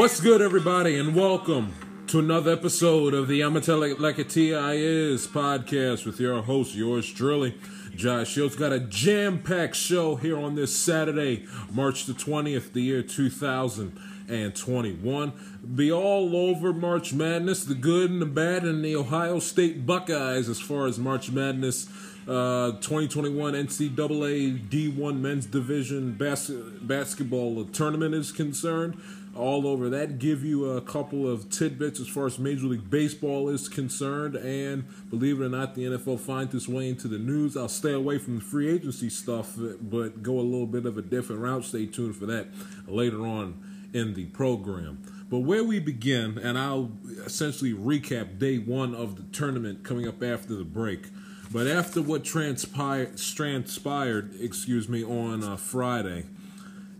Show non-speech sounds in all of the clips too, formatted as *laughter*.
What's good, everybody, and welcome to another episode of the Like a. Is podcast with your host, yours truly, Josh Shields. Got a jam packed show here on this Saturday, March the 20th, the year 2021. Be all over March Madness, the good and the bad, and the Ohio State Buckeyes as far as March Madness. Uh, 2021 NCAA D1 Men's Division bas- basketball tournament is concerned all over that. Give you a couple of tidbits as far as Major League Baseball is concerned, and believe it or not, the NFL finds its way into the news. I'll stay away from the free agency stuff, but go a little bit of a different route. Stay tuned for that later on in the program. But where we begin, and I'll essentially recap day one of the tournament coming up after the break. But after what transpired, transpired, excuse me, on uh, Friday,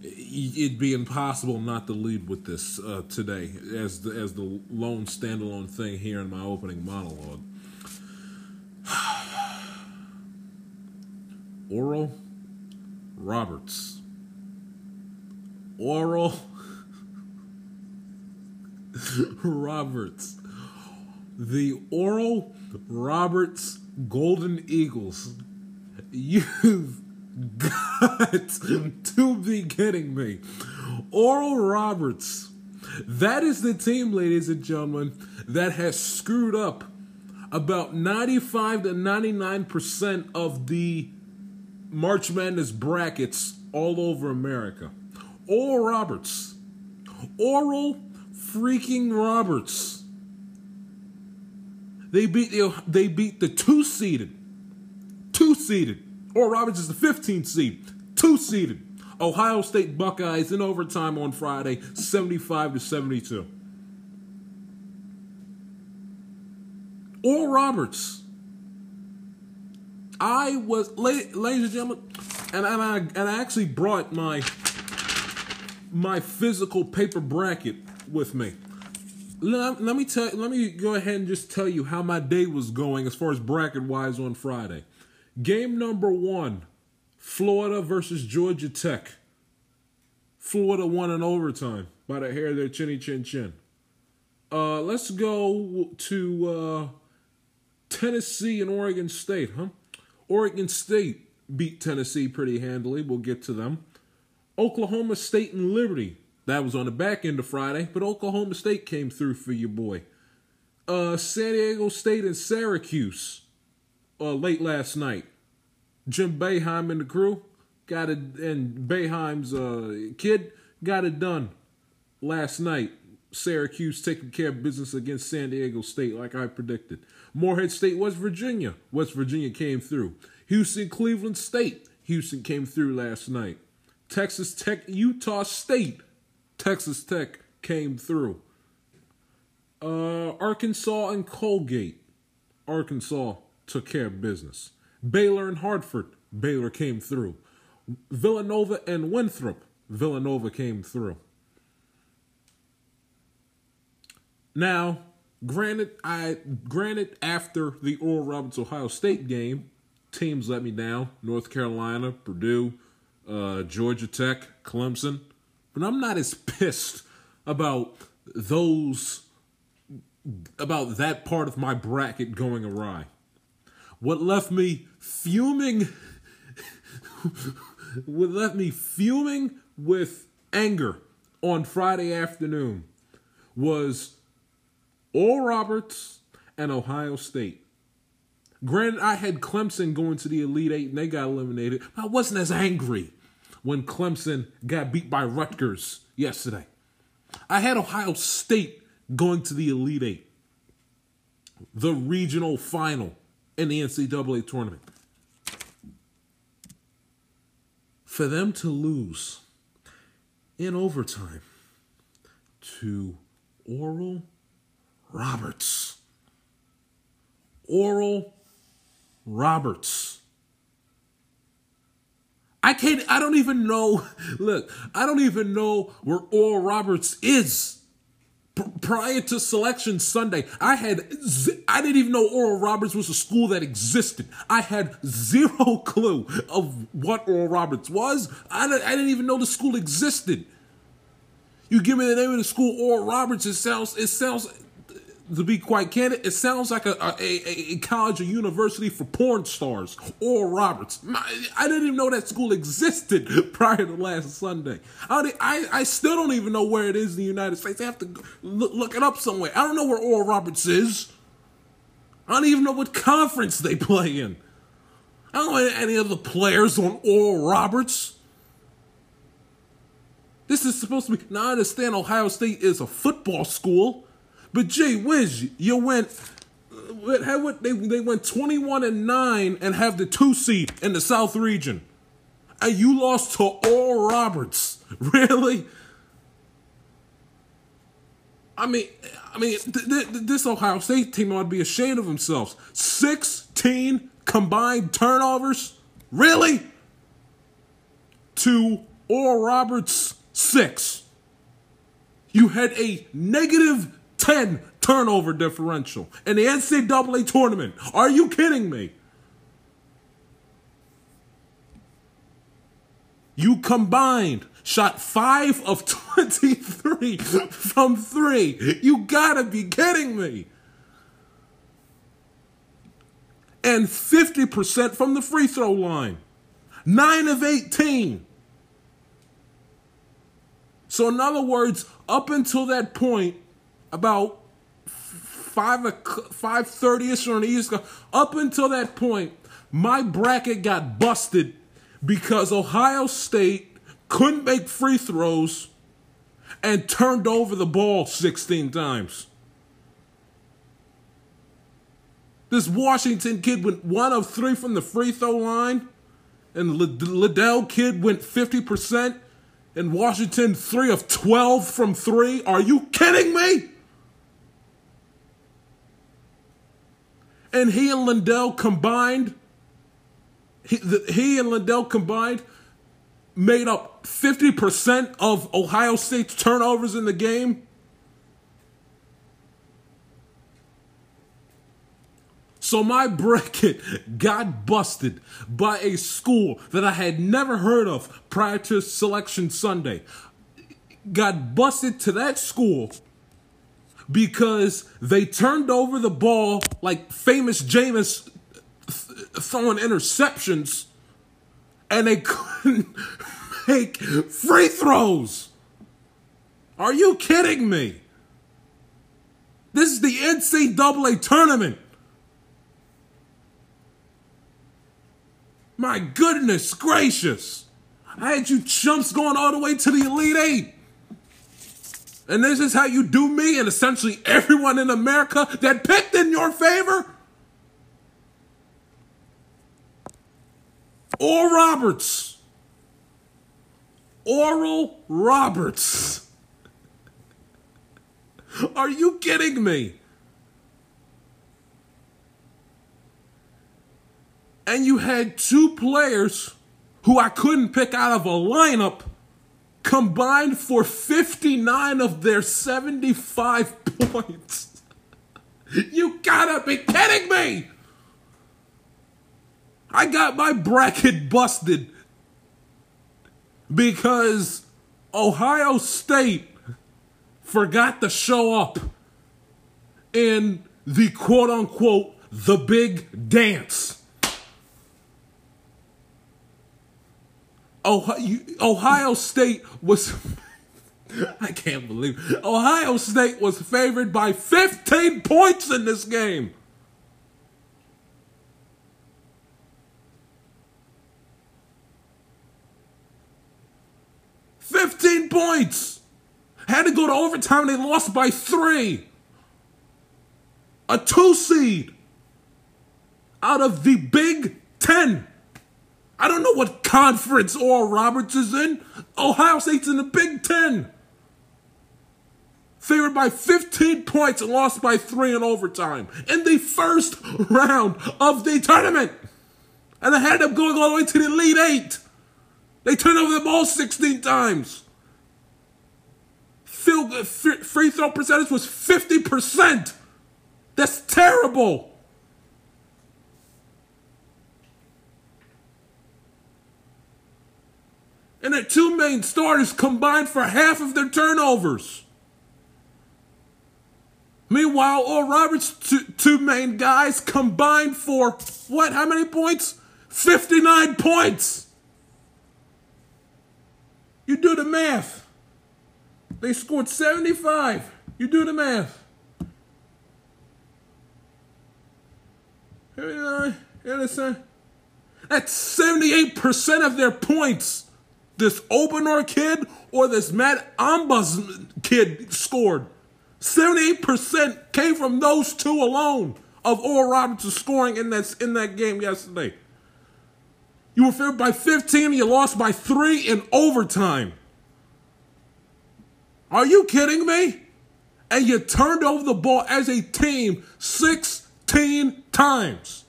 it'd be impossible not to lead with this uh, today as the, as the lone standalone thing here in my opening monologue. *sighs* Oral Roberts. Oral *laughs* Roberts. The Oral Roberts Golden Eagles. *laughs* You've got *laughs* to be kidding me. Oral Roberts. That is the team, ladies and gentlemen, that has screwed up about 95 to 99% of the March Madness brackets all over America. Oral Roberts. Oral freaking Roberts. They beat the they beat the two seeded, two seeded. Oral Roberts is the 15th seed, two seeded. Ohio State Buckeyes in overtime on Friday, 75 to 72. Oral Roberts. I was, ladies and gentlemen, and, and I and I actually brought my my physical paper bracket with me let, let me tell let me go ahead and just tell you how my day was going as far as bracket wise on Friday. Game number one, Florida versus Georgia Tech. Florida won in overtime by the hair of their chinny chin chin. Uh, let's go to uh, Tennessee and Oregon State, huh? Oregon State beat Tennessee pretty handily. We'll get to them. Oklahoma State and Liberty that was on the back end of Friday, but Oklahoma State came through for your boy. Uh, San Diego State and Syracuse uh, late last night. Jim Boeheim and the crew got it, and Boeheim's uh, kid got it done last night. Syracuse taking care of business against San Diego State, like I predicted. Morehead State, West Virginia. West Virginia came through. Houston, Cleveland State. Houston came through last night. Texas Tech, Utah State. Texas Tech came through. Uh, Arkansas and Colgate. Arkansas took care of business. Baylor and Hartford. Baylor came through. Villanova and Winthrop. Villanova came through. Now, granted, I granted after the Oral Roberts Ohio State game, teams let me down. North Carolina, Purdue, uh, Georgia Tech, Clemson. But I'm not as pissed about those about that part of my bracket going awry. What left me fuming what left me fuming with anger on Friday afternoon was Oral Roberts and Ohio State. Granted, I had Clemson going to the Elite Eight and they got eliminated. I wasn't as angry when Clemson got beat by Rutgers yesterday. I had Ohio State going to the Elite Eight, the regional final in the NCAA tournament. For them to lose in overtime to Oral Roberts. Oral Roberts. I can't, I don't even know. *laughs* Look, I don't even know where Oral Roberts is. Prior to selection Sunday, I had, z- I didn't even know Oral Roberts was a school that existed. I had zero *laughs* clue of what Oral Roberts was. I, I didn't even know the school existed. You give me the name of the school, Oral Roberts. It sounds. It sounds. To be quite candid, it sounds like a, a, a, college or university for porn stars. Oral Roberts. I didn't even know that school existed *laughs* prior to last Sunday. I, I, I still don't even know where it is in the United States. I have to look, look it up somewhere. I don't know where Oral Roberts is. I don't even know what conference they play in. I don't know any of the players on Oral Roberts. This is supposed to be. Now I understand Ohio State is a football school, but gee whiz, you went. Uh, what they they went twenty one and nine and have the two seed in the South region, and you lost to Oral Roberts. *laughs* Really? I mean, I mean, th- th- this Ohio State team ought to be ashamed of themselves. Sixteen combined turnovers, really? To Oral Roberts six. You had a negative 10 turnover differential in the NCAA tournament. Are you kidding me? You combined shot 5 of 23 from 3. You gotta be kidding me. And 50% from the free throw line. 9 of 18. So in other words, up until that point, about five five thirty ish on the East Coast, up until that point, my bracket got busted because Ohio State couldn't make free throws and turned over the ball 16 times. This Washington kid went one of three from the free throw line, and Liddell kid went 50% And Washington, three of 12 from three. Are you kidding me? And he and Liddell combined, he, the, he and Liddell combined made up 50% of Ohio State's turnovers in the game. So my bracket *laughs* got busted by a school that I had never heard of prior to selection Sunday. Got busted to that school because they turned over the ball like famous Jameis throwing interceptions and they *laughs* couldn't make free throws. Are you kidding me? This is the NCAA tournament. My goodness gracious. I had you chumps going all the way to the Elite Eight. And this is how you do me and essentially everyone in America that picked in your favor? Or Roberts. Oral Roberts. *laughs* Are you kidding me? and you had two players who I couldn't pick out of a lineup combined for 59 of their 75 *laughs* points. You gotta be kidding me! I got my bracket busted because Ohio State forgot to show up in the quote unquote the big dance. Ohio, Ohio State was. *laughs* I can't believe it. Ohio State was favored by 15 points in this game. Fifteen points. Had to go to overtime. They lost by three. A two seed out of the Big Ten. I don't know what conference Oral Roberts is in. Ohio State's in the Big Ten. Favored by 15 points and lost by three in overtime in the first round of the tournament. And they had up going all the way to the Elite Eight. They turned over the ball 16 times. Field, uh, free throw percentage was 50%. That's terrible. And their two main starters combined for half of their turnovers. Meanwhile, Oral Roberts' two, two main guys combined for what? How many points? 59 points. You do the math. They scored 75. You do the math. 59, That's 78% of their points. This Obanor kid or this Max Abmas kid scored. 78% came from those two alone of Oral Roberts scoring in that, in that game yesterday. You were favored by 15 you lost by three in overtime. Are you kidding me? And you turned over the ball as a team 16 times.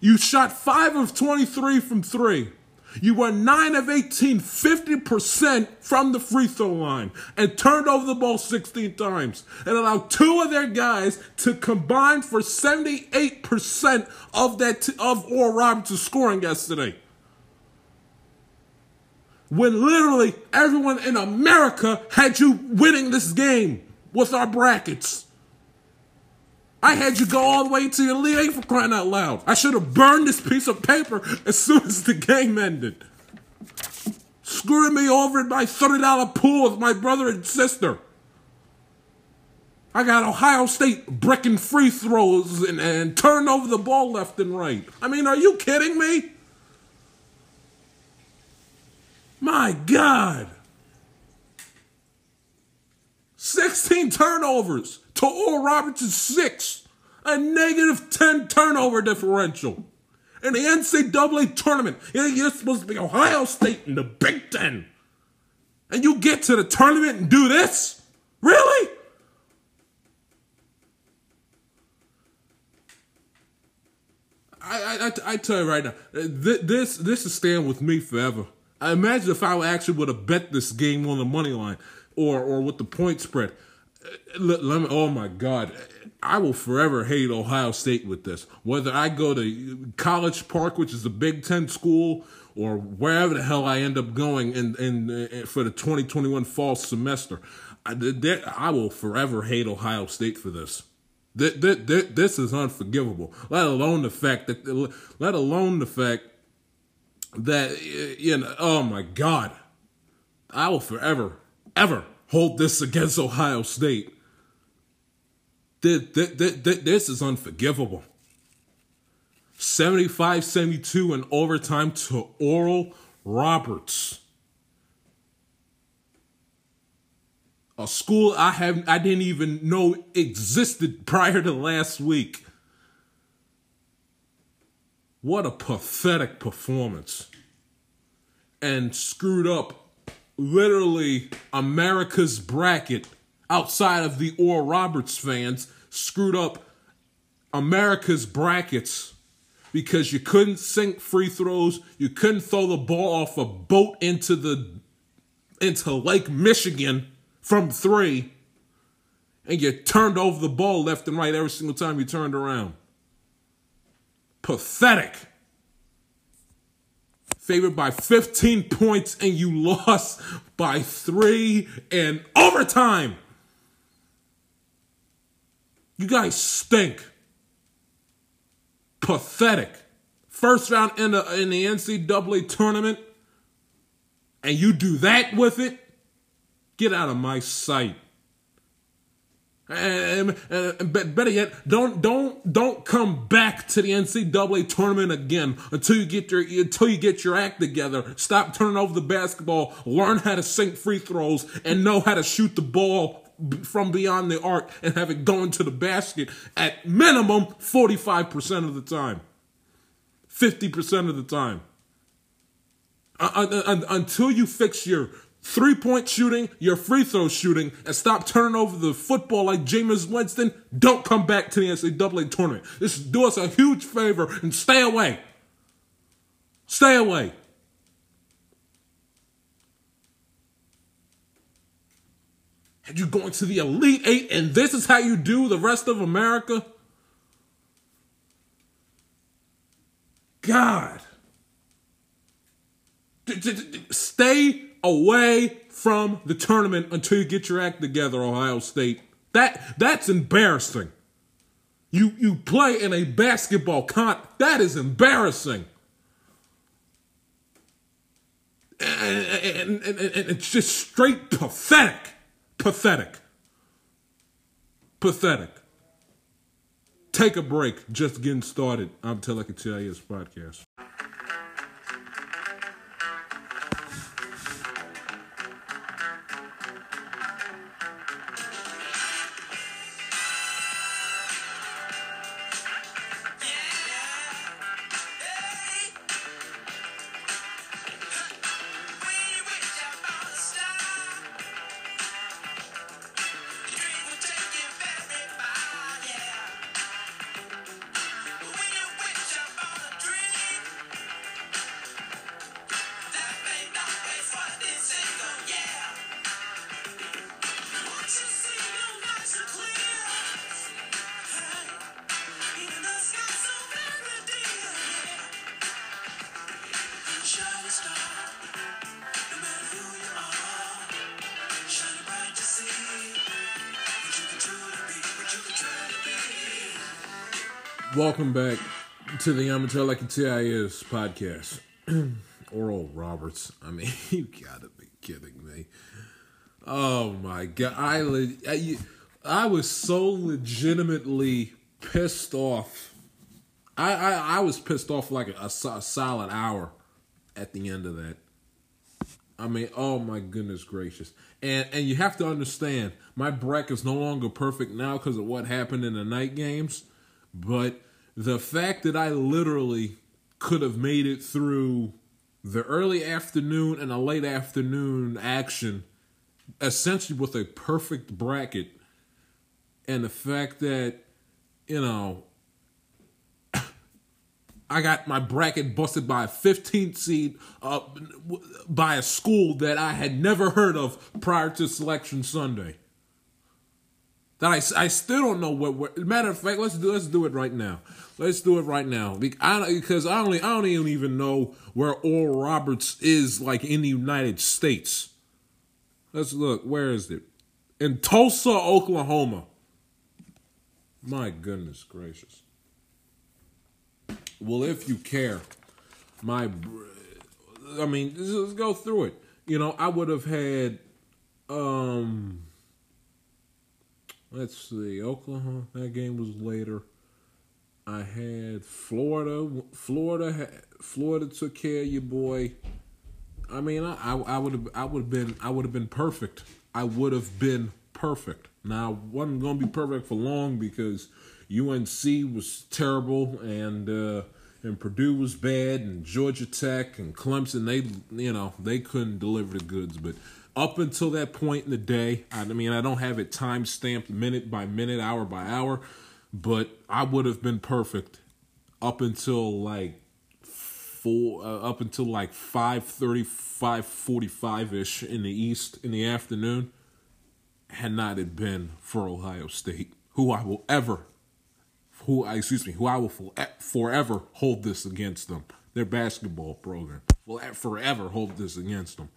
You shot 5 of 23 from 3. You were 9 of 18, 50% from the free throw line, and turned over the ball 16 times, and allowed two of their guys to combine for 78% of that t- of Oral Roberts' scoring yesterday. When literally everyone in America had you winning this game with our brackets. I had you go all the way to your Eight for crying out loud. I should have burned this piece of paper as soon as the game ended. Screwing me over in my $30 pool with my brother and sister. I got Ohio State breaking free throws and, and turning over the ball left and right. I mean, are you kidding me? My God. 16 turnovers to Oral Roberts' six. A negative 10 turnover differential. In the NCAA tournament, you're supposed to be Ohio State in the Big Ten. And you get to the tournament and do this? Really? I, I, I, tell you right now, this this is staying with me forever. I imagine if I actually would have bet this game on the money line or or with the point spread. Let, let me, oh my God, I will forever hate Ohio State with this. Whether I go to College Park, which is a Big Ten school, or wherever the hell I end up going in, in, in for the 2021 fall semester, I, I will forever hate Ohio State for this. This is unforgivable. Let alone the fact that, let alone the fact that you know, oh my God, I will forever, ever hold this against Ohio State. This is unforgivable. 75 72 in overtime to Oral Roberts. A school I have I didn't even know existed prior to last week. What a pathetic performance. And screwed up literally America's bracket outside of the Oral Roberts fans screwed up America's brackets because you couldn't sink free throws, you couldn't throw the ball off a boat into the into Lake Michigan from 3 and you turned over the ball left and right every single time you turned around. Pathetic favored by 15 points and you lost by three in overtime. You guys stink. Pathetic. First round in the in the NCAA tournament, and you do that with it. Get out of my sight. And, and, and, better yet, don't don't don't come back to the NCAA tournament again until you get your until you get your act together. Stop turning over the basketball. Learn how to sink free throws and know how to shoot the ball from beyond the arc and have it go into the basket at minimum 45% of the time. 50% of the time. Uh, uh, uh, until you fix your three point shooting, your free throw shooting, and stop turning over the football like Jameis Winston, don't come back to the NCAA tournament. This do us a huge favor and stay away. Stay away. And you're going to the Elite Eight, and this is how you do the rest of America? God. Stay away from the tournament until you get your act together, Ohio State. That that's embarrassing. You you play in a basketball con that is embarrassing. And, and, and, and it's just straight pathetic. Pathetic. Pathetic. Take a break. Just getting started. I'm Teleka TIS podcast. Welcome back to the I'm Amateur Like a TIS podcast. *clears throat* Oral Roberts. I mean, *laughs* you gotta be kidding me. Oh my god. I, I, I was so legitimately pissed off. I, I, I was pissed off like a, a, a solid hour at the end of that. I mean, oh my goodness gracious. And and you have to understand, my bracket is no longer perfect now because of what happened in the night games. But the fact that I literally could have made it through the early afternoon and a late afternoon action essentially with a perfect bracket and the fact that you know *coughs* I got my bracket busted by a 15th seed uh, by a school that I had never heard of prior to selection Sunday. That I, I still don't know what. what matter of fact, let's do let's do it right now. Let's do it right now because I only I don't even know where Oral Roberts is like in the United States. Let's look. Where is it? In Tulsa, Oklahoma. My goodness gracious. Well, if you care, my, I mean, let's go through it. You know, I would have had, um, let's see, Oklahoma. That game was later. I had Florida. Florida. Florida took care of your boy. I mean, I, I would have, I would have been, I would have been perfect. I would have been perfect. Now, I wasn't gonna be perfect for long because UNC was terrible and uh, and Purdue was bad and Georgia Tech and Clemson. They, you know, they couldn't deliver the goods. But up until that point in the day, I mean, I don't have it time stamped minute by minute, hour by hour but I would have been perfect up until like four, uh, up until like 5.30, 5.45ish in the East in the afternoon, had not it been for Ohio State, who I will ever, who I excuse me, who I will forever hold this against them. Their basketball program will forever hold this against them.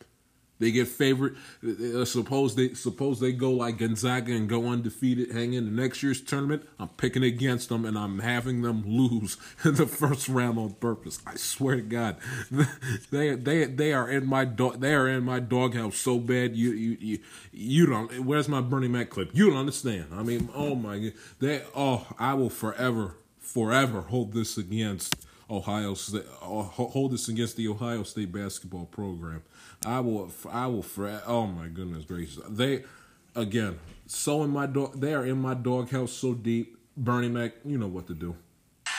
They get favorite. Uh, suppose they suppose they go like Gonzaga and go undefeated, hang in the next year's tournament. I'm picking against them and I'm having them *laughs* lose in the first round on purpose. I swear to God, *laughs* they they they are in my dog. They are in my doghouse so bad. You you you you don't. Where's my Bernie Mac clip? You don't understand. I mean, oh my God, they oh I will forever forever hold this against Ohio State. Uh, hold this against the Ohio State basketball program. I will. I will. Oh my goodness gracious! They again. So in my dog. They are in my doghouse so deep. Bernie Mac, you know what to do.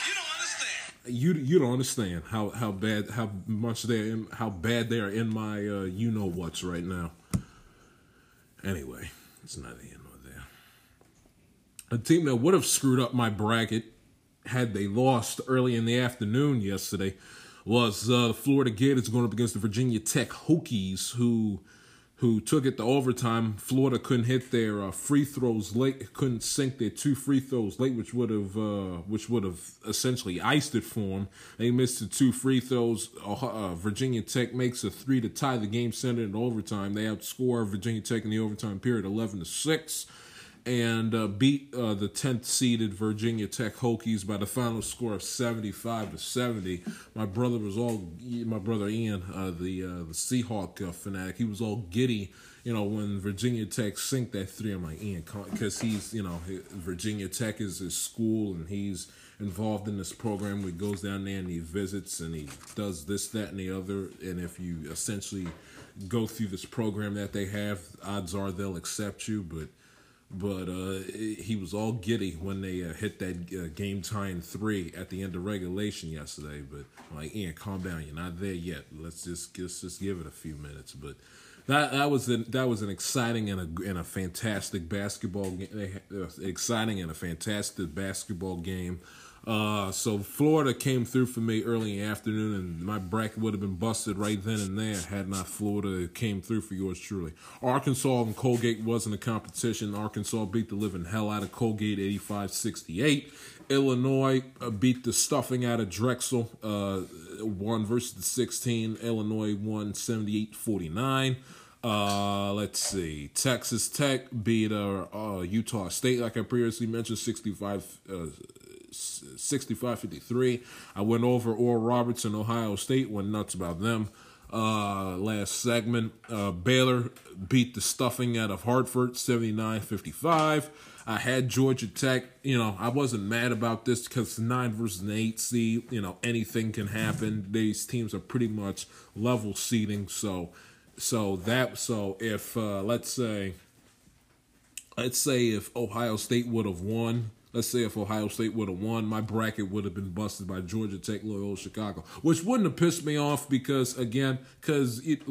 You don't understand. You you don't understand how how bad how much they're in how bad they are in my uh, you know what's right now. Anyway, it's not here nor there. A team that would have screwed up my bracket had they lost early in the afternoon yesterday was uh, Florida Gators going up against the Virginia Tech Hokies, who who took it to overtime. Florida couldn't hit their uh, free throws late, couldn't sink their two free throws late, which would have uh, which would have essentially iced it for them. They missed the two free throws. Uh, Virginia Tech makes a three to tie the game, it in overtime. They outscore Virginia Tech in the overtime period, eleven to six and uh, beat uh, the 10th seeded Virginia Tech Hokies by the final score of 75 to 70. My brother was all my brother Ian, uh, the uh, the Seahawk uh, fanatic. He was all giddy, you know, when Virginia Tech sinked that three. I'm like Ian, because he's you know Virginia Tech is his school and he's involved in this program. He goes down there and he visits and he does this, that, and the other. And if you essentially go through this program that they have, odds are they'll accept you, but but uh, he was all giddy when they uh, hit that uh, game tying three at the end of regulation yesterday. But like, Ian, calm down. You're not there yet. Let's just let's just give it a few minutes. But that that was an, that was an exciting and a and a fantastic basketball game. Uh, exciting and a fantastic basketball game. Uh, so Florida came through for me early in the afternoon, and my bracket would have been busted right then and there had not Florida came through for yours truly. Arkansas and Colgate wasn't a competition. Arkansas beat the living hell out of Colgate 85-68. Illinois uh, beat the stuffing out of Drexel, uh, one versus the 16. Illinois won 78-49. Uh, let's see. Texas Tech beat uh, uh, Utah State, like I previously mentioned, 65 uh, 65 53. I went over Oral Roberts and Ohio State, went nuts about them. Uh, last segment, uh, Baylor beat the stuffing out of Hartford 79 55. I had Georgia Tech. You know, I wasn't mad about this because nine versus eight seed. You know, anything can happen. These teams are pretty much level seeding. So, so that so if uh, let's say, let's say if Ohio State would have won let's say if Ohio State would have won, my bracket would have been busted by Georgia Tech, Loyola, Chicago, which wouldn't have pissed me off because again, because it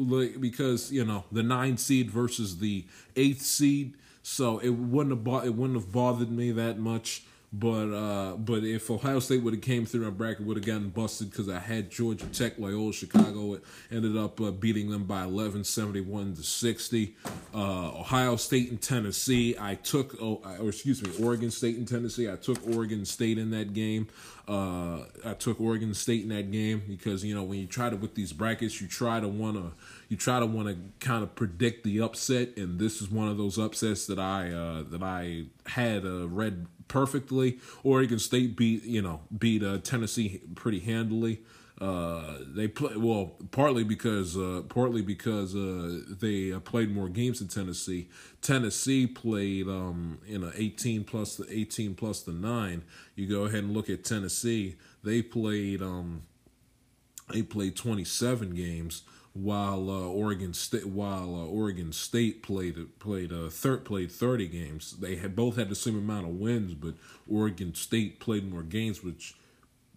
because you know the nine seed versus the eighth seed, so it wouldn't have it wouldn't have bothered me that much. But uh, but if Ohio State would have came through, my bracket would have gotten busted because I had Georgia Tech, Loyola, Chicago. It ended up uh, beating them by 11, 71 to 60. Uh, Ohio State and Tennessee, I took, oh, or excuse me, Oregon State and Tennessee. I took Oregon State in that game. Uh, I took Oregon State in that game because you know when you try to with these brackets, you try to want to you try to want to kind of predict the upset, and this is one of those upsets that I uh, that I had uh, read perfectly. Oregon State beat you know beat uh, Tennessee pretty handily. Uh, they play well partly because uh, partly because uh, they uh, played more games in Tennessee. Tennessee played um, in a 18 plus the 18 plus the nine. You go ahead and look at Tennessee. They played um, they played 27 games while uh, Oregon State while uh, Oregon State played played uh, third played 30 games. They had both had the same amount of wins, but Oregon State played more games, which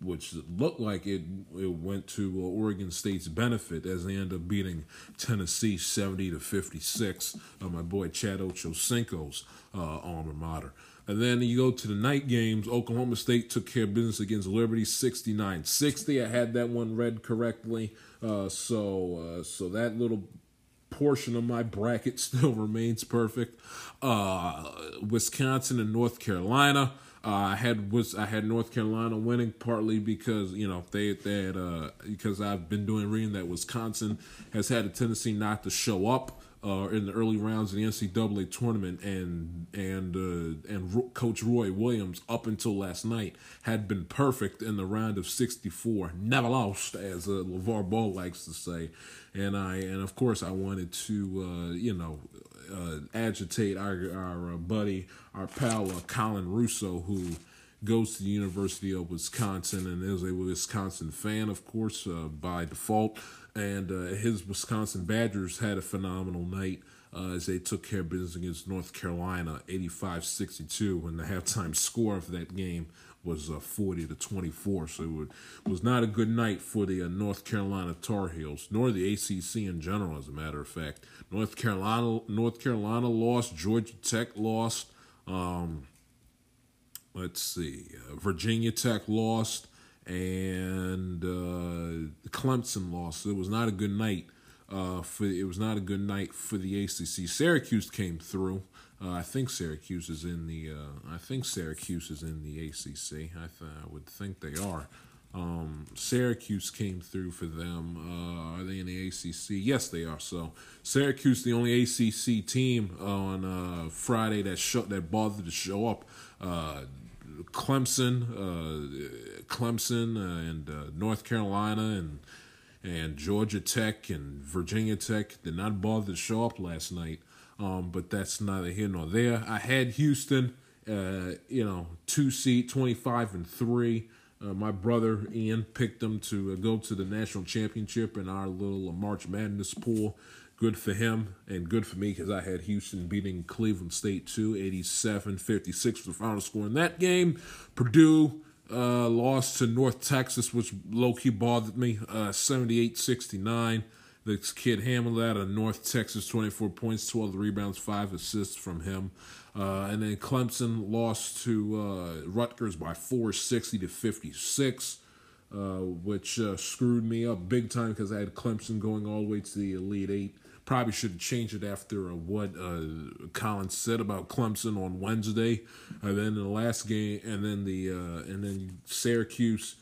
which looked like it it went to uh, Oregon State's benefit as they end up beating Tennessee 70 to 56. Uh, my boy Chad Ochocinco's uh, alma mater. And then you go to the night games. Oklahoma State took care of business against Liberty 69 60. I had that one read correctly. Uh, so, uh, so that little portion of my bracket *laughs* still remains perfect. Uh, Wisconsin and North Carolina. Uh, I had was I had North Carolina winning partly because you know they they had uh, because I've been doing reading that Wisconsin has had a tendency not to show up uh, in the early rounds of the NCAA tournament, and and uh, and Coach Roy Williams up until last night had been perfect in the round of 64, never lost, as uh, LeVar Ball likes to say, and I and of course I wanted to uh, you know uh, agitate our our uh, buddy, our pal Colin Russo, who goes to the University of Wisconsin and is a Wisconsin fan, of course, by default and uh, his Wisconsin Badgers had a phenomenal night uh, as they took care of business against North Carolina, 85-62, when the *laughs* halftime score of that game was uh, 40 to 24. So it was not a good night for the uh, North Carolina Tar Heels, nor the ACC in general, as a matter of fact. North Carolina, North Carolina lost. Georgia Tech lost. Um, let's see. Uh, Virginia Tech lost and uh, Clemson lost. So it was not a good night uh, for it was not a good night for the ACC. Syracuse came through. Uh, I think Syracuse is in the. Uh, I think Syracuse is in the ACC. I, th- I would think they are. Um, Syracuse came through for them. Uh, are they in the ACC? Yes, they are. So Syracuse, the only ACC team on uh, Friday that show, that bothered to show up. Uh, Clemson, uh, Clemson, uh, and uh, North Carolina, and and Georgia Tech and Virginia Tech did not bother to show up last night. Um, but that's neither here nor there. I had Houston, you know, two seat, twenty five and three. Uh, my brother Ian picked them to uh, go to the national championship in our little uh, March Madness pool. Good for him and good for me because I had Houston beating Cleveland State too, 87 56 was the final score in that game. Purdue uh, lost to North Texas, which low key bothered me, uh, 78 69. This kid handled that of North Texas, 24 points, 12 rebounds, 5 assists from him. Uh, and then Clemson lost to uh, Rutgers by 460 to 56, uh, which uh, screwed me up big time because I had Clemson going all the way to the Elite Eight. Probably should have changed it after uh, what uh, Collins said about Clemson on Wednesday, and then in the last game, and then the and then Syracuse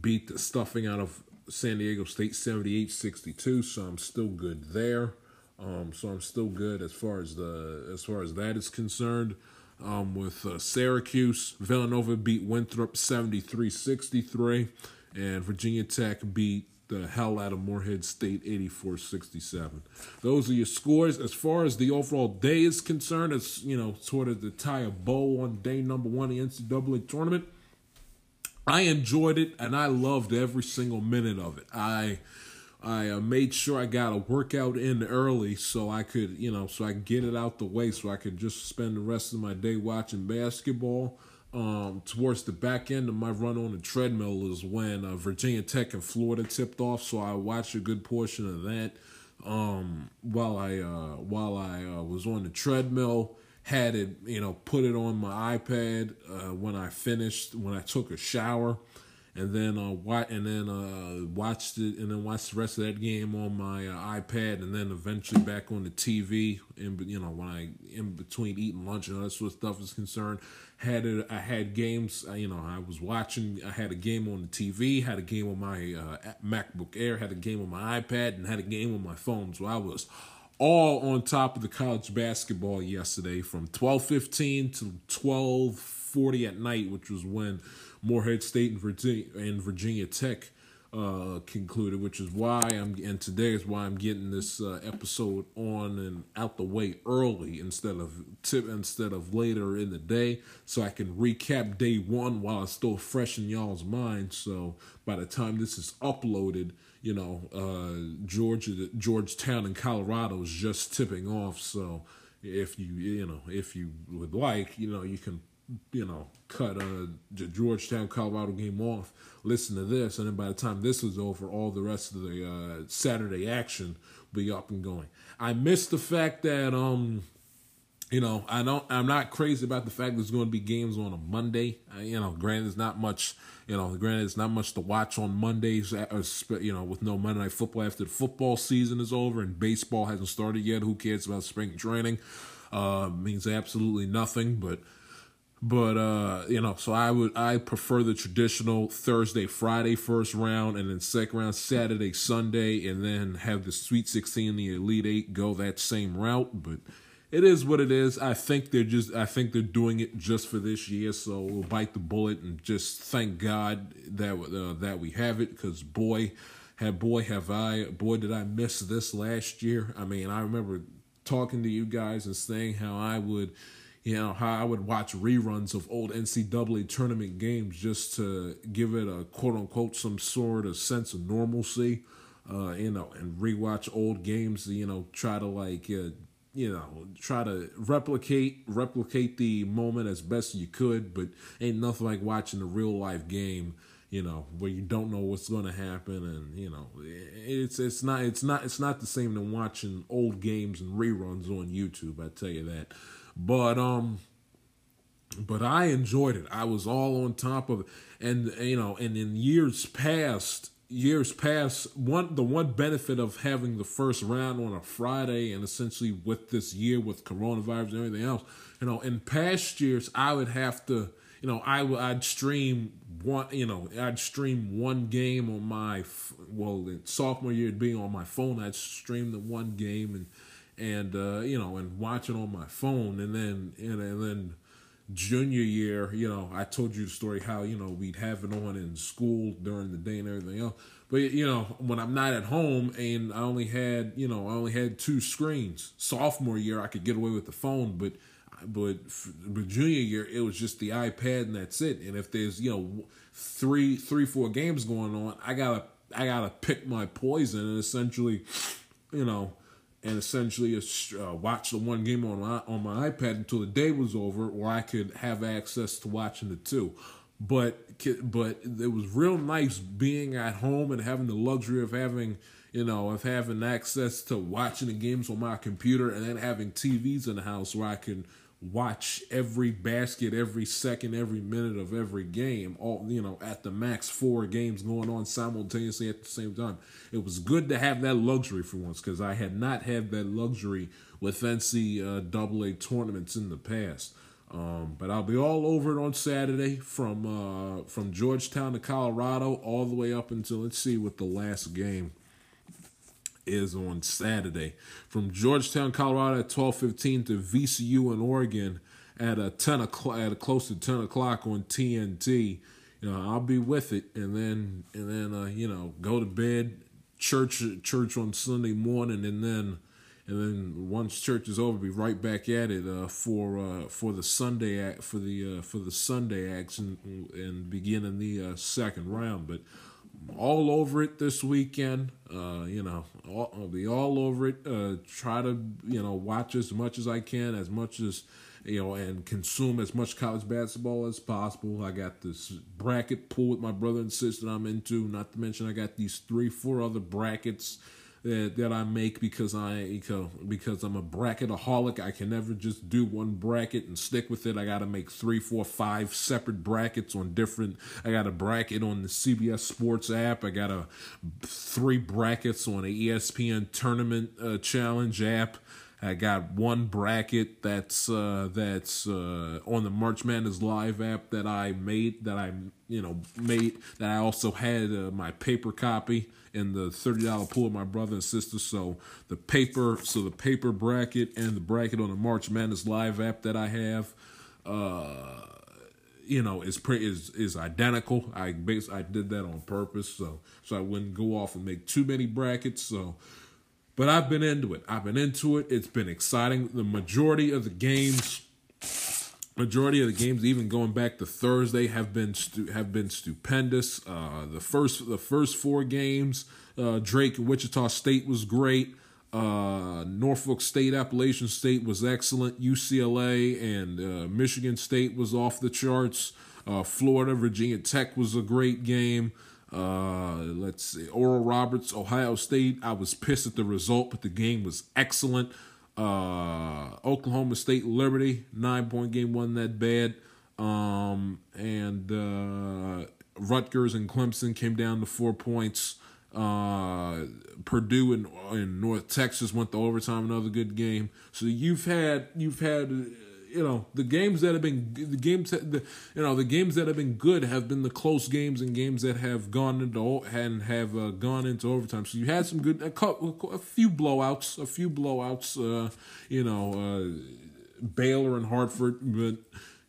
beat the stuffing out of San Diego State 78-62. So I'm still good there. Um, so I'm still good as far as the as far as that is concerned. Um, with uh, Syracuse, Villanova beat Winthrop 73-63, and Virginia Tech beat the hell out of Morehead State 84-67. Those are your scores. As far as the overall day is concerned, it's you know sort of to tie a bow on day number one of the NCAA tournament. I enjoyed it and I loved every single minute of it. I I uh, made sure I got a workout in early so I could, you know, so I get it out the way so I could just spend the rest of my day watching basketball. Um, towards the back end of my run on the treadmill is when uh, Virginia Tech and Florida tipped off, so I watched a good portion of that um, while I uh, while I uh, was on the treadmill. Had it, you know, put it on my iPad uh, when I finished when I took a shower and then uh and then uh watched it and then watched the rest of that game on my uh, iPad and then eventually back on the TV and you know when I in between eating lunch and all that sort of stuff is concerned had it I had games uh, you know I was watching I had a game on the TV had a game on my uh, MacBook Air had a game on my iPad and had a game on my phone. So I was all on top of the college basketball yesterday from 12:15 to 12:40 at night which was when Morehead State and Virginia, and Virginia Tech uh, concluded, which is why I'm and today is why I'm getting this uh, episode on and out the way early instead of tip instead of later in the day, so I can recap day one while it's still fresh in y'all's minds. So by the time this is uploaded, you know, uh, Georgia, Georgetown, and Colorado is just tipping off. So if you you know if you would like, you know, you can you know, cut uh, the Georgetown Colorado game off, listen to this, and then by the time this is over, all the rest of the uh, Saturday action be up and going. I miss the fact that um, you know, I don't, I'm not crazy about the fact there's going to be games on a Monday. Uh, you know, granted, there's not much. You know, granted, there's not much to watch on Mondays. Uh, you know, with no Monday night football after the football season is over and baseball hasn't started yet. Who cares about spring training? Uh, means absolutely nothing, but but uh, you know, so I would I prefer the traditional Thursday, Friday first round, and then second round Saturday, Sunday, and then have the Sweet Sixteen, the Elite Eight go that same route. But it is what it is. I think they're just I think they're doing it just for this year, so we'll bite the bullet and just thank God that uh, that we have it. Because boy, have boy have I boy did I miss this last year. I mean, I remember talking to you guys and saying how I would you know how I would watch reruns of old NCAA tournament games just to give it a quote unquote some sort of sense of normalcy, uh, you know, and rewatch old games, you know, try to like, uh, you know, try to replicate replicate the moment as best you could, but ain't nothing like watching a real life game you know where you don't know what's going to happen and you know it's it's not it's not it's not the same than watching old games and reruns on YouTube I tell you that but um but I enjoyed it. I was all on top of it. And you know, and in years past, years past, one the one benefit of having the first round on a Friday and essentially with this year with coronavirus and everything else, you know, in past years I would have to, you know, I would I'd stream one, you know, I'd stream one game on my well, sophomore year being on my phone, I'd stream the one game and and uh, you know and watch it on my phone and then and, and then junior year, you know, I told you the story how, you know, we'd have it on in school during the day and everything else. But, you know, when I'm not at home and I only had, you know, I only had two screens. Sophomore year, I could get away with the phone, but, but, but junior year, it was just the iPad and that's it. And if there's, you know, three, three, four games going on, I gotta, I gotta pick my poison and essentially, you know, and essentially uh, watch the one game on my on my iPad until the day was over, or I could have access to watching the two. But but it was real nice being at home and having the luxury of having you know of having access to watching the games on my computer and then having TVs in the house where I can watch every basket, every second, every minute of every game, all you know, at the max four games going on simultaneously at the same time. It was good to have that luxury for once because I had not had that luxury with NCAA tournaments in the past. Um, but I'll be all over it on Saturday from uh, from Georgetown to Colorado all the way up until let's see what the last game is on Saturday from Georgetown, Colorado at twelve fifteen to VCU in Oregon at a ten o'clock at close to ten o'clock on TNT. You know, I'll be with it, and then and then uh, you know go to bed, church church on Sunday morning, and then and then once church is over, be right back at it uh, for uh, for the Sunday act for the uh, for the Sunday action and beginning the uh, second round. But all over it this weekend. Uh, you know, all, I'll be all over it. Uh, try to you know watch as much as I can, as much as you know, and consume as much college basketball as possible. I got this bracket pool with my brother and sister I'm into. Not to mention, I got these three, four other brackets that, that I make because I because I'm a bracketaholic. I can never just do one bracket and stick with it. I got to make three, four, five separate brackets on different. I got a bracket on the CBS Sports app. I got a three brackets on the ESPN Tournament uh, Challenge app. I got one bracket that's uh, that's uh, on the March Madness Live app that I made that I you know made that I also had uh, my paper copy in the thirty dollar pool of my brother and sister. So the paper, so the paper bracket and the bracket on the March Madness Live app that I have, uh, you know, is pretty is is identical. I base I did that on purpose, so so I wouldn't go off and make too many brackets. So but I've been into it. I've been into it. It's been exciting. The majority of the games, majority of the games, even going back to Thursday, have been stu- have been stupendous. Uh, the first the first four games, uh, Drake and Wichita State was great. Uh, Norfolk State, Appalachian State was excellent. UCLA and uh, Michigan State was off the charts. Uh, Florida, Virginia Tech was a great game. Uh, let's see, Oral Roberts, Ohio State. I was pissed at the result, but the game was excellent. Uh, Oklahoma State, Liberty, nine point game, wasn't that bad. Um, and uh, Rutgers and Clemson came down to four points. Uh, Purdue and, and North Texas went to overtime, another good game. So you've had you've had you know the games that have been the games that, the you know the games that have been good have been the close games and games that have gone into and have uh, gone into overtime. So you had some good a, couple, a few blowouts, a few blowouts. Uh, you know, uh, Baylor and Hartford, but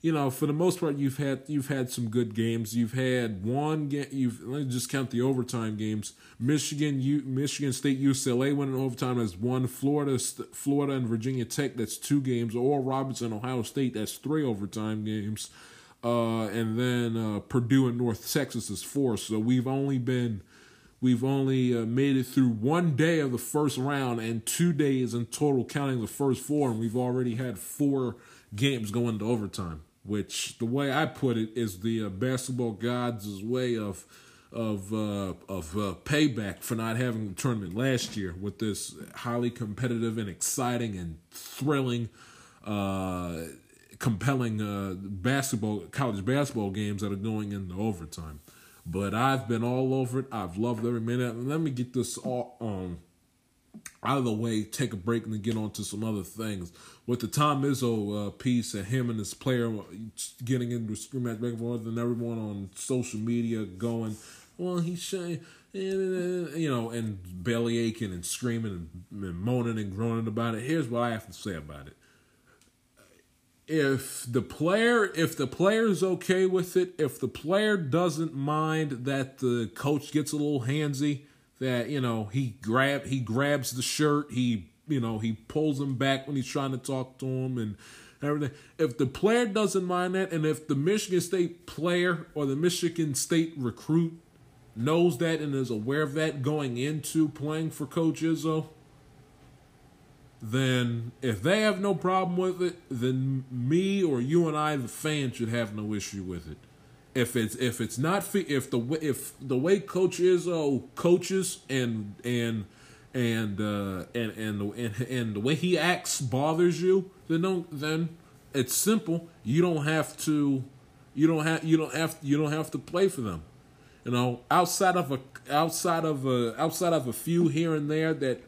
you know, for the most part, you've had you've had some good games. You've had one game. You've let me just count the overtime games. Michigan, U, Michigan State, UCLA went in overtime as one. Florida, Florida and Virginia Tech. That's two games. Oral Roberts, Ohio State. That's three overtime games. Uh, and then uh, Purdue and North Texas is four. So we've only been we've only uh, made it through one day of the first round and two days in total, counting the first four, and we've already had four games going to overtime which the way I put it is the uh, basketball gods' way of of uh, of uh, payback for not having the tournament last year with this highly competitive and exciting and thrilling, uh, compelling uh, basketball college basketball games that are going into overtime. but I've been all over it. I've loved every minute. let me get this all um out of the way, take a break, and then get on to some other things. With the Tom Izzo uh, piece and him and his player getting into a scream match back and forth, and everyone on social media going, well, he's showing, you know, and belly aching and screaming and, and moaning and groaning about it. Here's what I have to say about it. If the player, if the player's okay with it, if the player doesn't mind that the coach gets a little handsy, that you know he grab he grabs the shirt, he you know he pulls him back when he's trying to talk to him and everything. If the player doesn't mind that, and if the Michigan State player or the Michigan State recruit knows that and is aware of that going into playing for Coach Izzo, then if they have no problem with it, then me or you and I, the fan, should have no issue with it. If it's if it's not if the if the way Coach Izzo coaches and and and uh, and and the, and, and the way he acts bothers you, then don't then it's simple. You don't have to you don't have you don't have you don't have to play for them. You know, outside of a outside of a outside of a few here and there that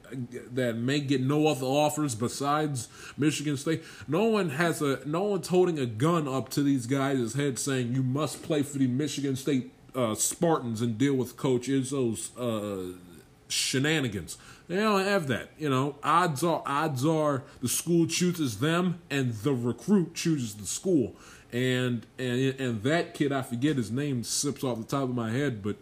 that may get no other offers besides Michigan State, no one has a no one's holding a gun up to these guys' head saying you must play for the Michigan State uh, Spartans and deal with Coach Izzo's uh, shenanigans. They don't have that. You know, odds are odds are the school chooses them and the recruit chooses the school and and and that kid I forget his name slips off the top of my head, but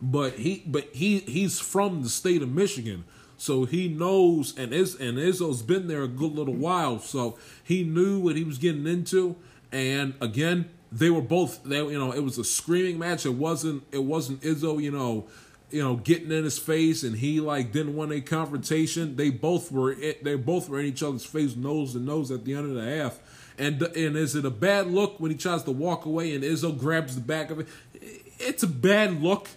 but he but he he's from the state of Michigan, so he knows and is and Izzo's been there a good little while, so he knew what he was getting into. And again, they were both they you know it was a screaming match. It wasn't it wasn't Izzo you know you know getting in his face and he like didn't want a confrontation. They both were they both were in each other's face nose to nose at the end of the half and and is it a bad look when he tries to walk away and Izzo grabs the back of it? It's a bad look.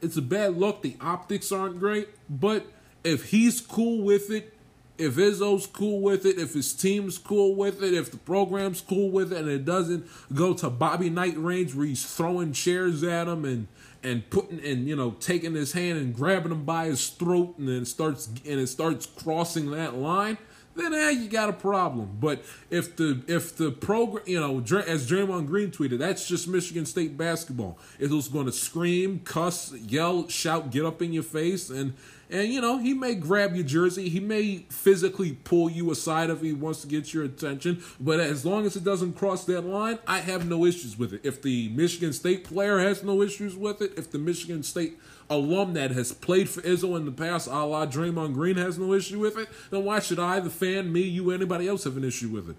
It's a bad look. The optics aren't great, but if he's cool with it, if Izzo's cool with it, if his team's cool with it, if the program's cool with it, and it doesn't go to Bobby Knight range where he's throwing chairs at him and and putting and you know taking his hand and grabbing him by his throat and then starts and it starts crossing that line then eh, you got a problem. But if the if the program, you know, as Draymond Green tweeted, that's just Michigan State basketball. It was going to scream, cuss, yell, shout, get up in your face, and and you know he may grab your jersey, he may physically pull you aside if he wants to get your attention. But as long as it doesn't cross that line, I have no issues with it. If the Michigan State player has no issues with it, if the Michigan State alum that has played for Izzo in the past, a la Draymond Green, has no issue with it, then why should I, the fan, me, you, anybody else have an issue with it?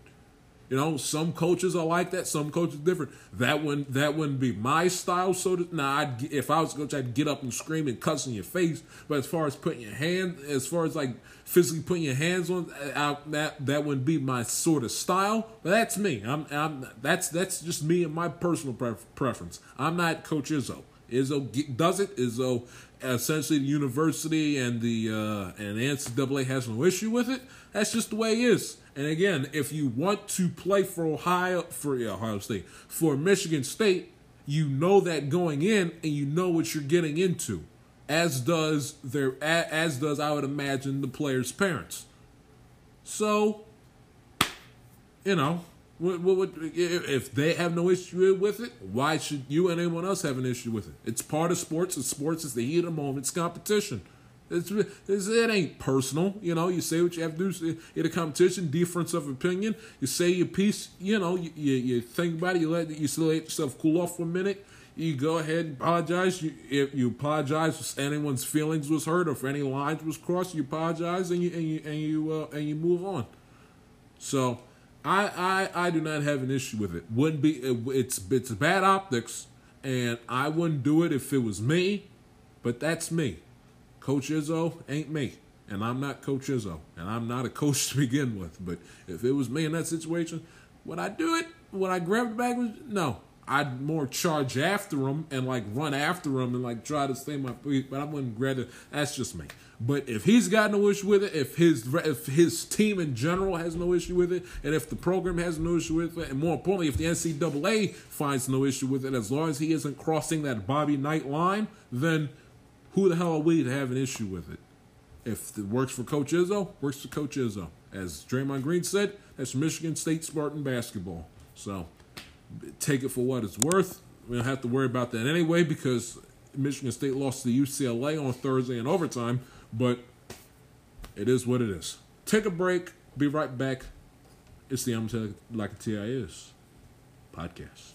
You know, some coaches are like that. Some coaches different. That wouldn't that wouldn't be my style. So to, now, I'd, if I was a coach, I'd get up and scream and cuss in your face. But as far as putting your hand, as far as like physically putting your hands on, uh, I, that that wouldn't be my sort of style. But that's me. I'm, I'm that's that's just me and my personal preference. I'm not Coach Izzo. Izzo does it. Izzo essentially the university and the uh, and NCAA has no issue with it. That's just the way it is. And again, if you want to play for Ohio for yeah, Ohio State for Michigan State, you know that going in and you know what you're getting into. As does their as does I would imagine the players' parents. So, you know, what, what, what, if they have no issue with it, why should you and anyone else have an issue with it? It's part of sports. It's sports. It's the heat of the moment. It's competition. It's, it's, it ain't personal. You know, you say what you have to do in a competition, difference of opinion. You say your piece, you know, you, you, you think about it, you let, you still let yourself cool off for a minute. You go ahead and apologize. You, if you apologize if anyone's feelings was hurt or if any lines was crossed, you apologize and you and you and you uh, and you move on. So I, I I do not have an issue with it. Wouldn't be it, it's it's bad optics, and I wouldn't do it if it was me. But that's me. Coach Izzo ain't me, and I'm not Coach Izzo, and I'm not a coach *laughs* to begin with. But if it was me in that situation, would I do it? Would I grab the bag? No, I'd more charge after him and like run after him and like try to stay my feet, but I wouldn't grab it. That's just me. But if he's got no issue with it, if his if his team in general has no issue with it, and if the program has no issue with it, and more importantly, if the NCAA finds no issue with it, as long as he isn't crossing that Bobby Knight line, then who the hell are we to have an issue with it? If it works for Coach Izzo, works for Coach Izzo. As Draymond Green said, that's Michigan State Spartan basketball. So take it for what it's worth. We don't have to worry about that anyway because Michigan State lost to UCLA on Thursday in overtime, but it is what it is. Take a break. Be right back. It's the I'm Like a TI is podcast.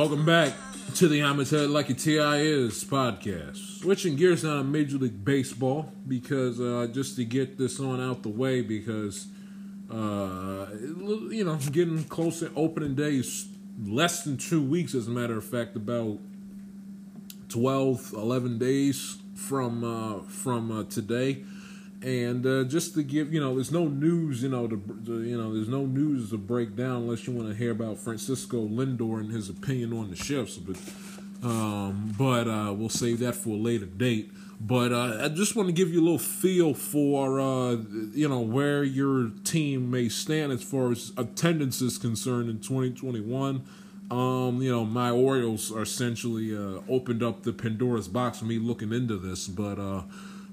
Welcome back to the Amateur Like a TI Is podcast. Switching gears now to Major League Baseball because uh, just to get this on out the way because uh, you know getting close to opening days, less than two weeks as a matter of fact, about 12, 11 days from uh, from uh, today and uh, just to give you know there's no news you know to, to, you know there's no news to break down unless you want to hear about Francisco Lindor and his opinion on the shifts but um, but uh, we'll save that for a later date. But uh, I just want to give you a little feel for uh, you know where your team may stand as far as attendance is concerned in 2021 um, you know, my Orioles are essentially uh, opened up the Pandora's box for me looking into this, but uh,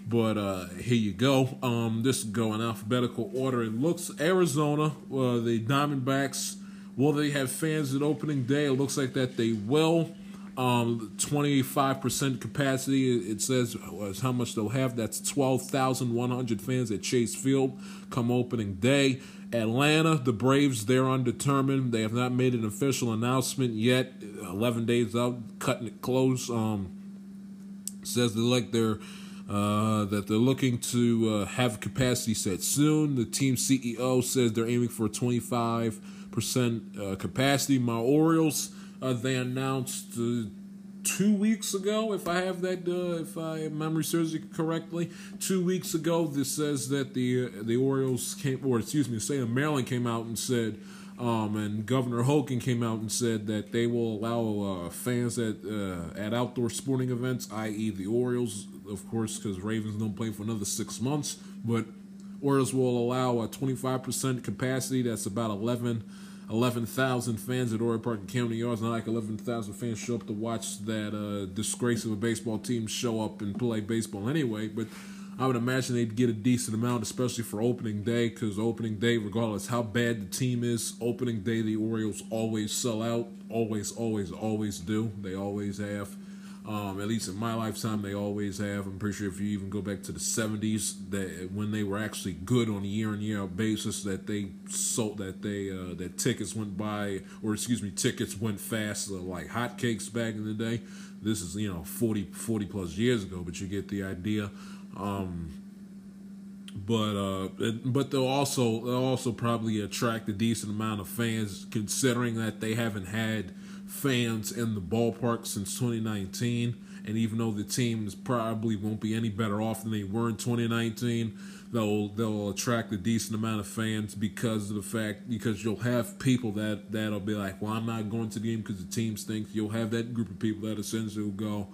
but uh, here you go. Um, this is going alphabetical order. It looks Arizona, uh, the Diamondbacks. Will they have fans at opening day? It looks like that they will. Um, 25% capacity, it says is how much they'll have. That's 12,100 fans at Chase Field come opening day. Atlanta, the Braves, they're undetermined. They have not made an official announcement yet. 11 days out, cutting it close. Um, says they like their uh, that they're looking to uh, have capacity set soon. The team CEO says they're aiming for 25% uh, capacity. My Orioles, uh, they announced uh, two weeks ago, if I have that, if I memory serves it correctly, two weeks ago, this says that the the Orioles came, or excuse me, the state of Maryland came out and said. Um, and Governor Hogan came out and said that they will allow uh, fans at uh, at outdoor sporting events, i.e., the Orioles, of course, because Ravens don't play for another six months. But Orioles will allow a 25% capacity. That's about 11 11,000 fans at Oriole Park and Camden Yards. Not like 11,000 fans show up to watch that uh, disgrace of a baseball team show up and play baseball anyway. But I would imagine they'd get a decent amount, especially for opening day, because opening day, regardless how bad the team is, opening day the Orioles always sell out. Always, always, always do. They always have. Um, at least in my lifetime, they always have. I'm pretty sure if you even go back to the 70s, that when they were actually good on a year in year basis, that they sold that they uh, that tickets went by, or excuse me, tickets went fast like hotcakes back in the day. This is you know 40 40 plus years ago, but you get the idea. Um, but uh, but they'll also they'll also probably attract a decent amount of fans, considering that they haven't had fans in the ballpark since 2019. And even though the teams probably won't be any better off than they were in 2019, they'll they'll attract a decent amount of fans because of the fact because you'll have people that that'll be like, well, I'm not going to the game because the team stinks. You'll have that group of people that essentially will go,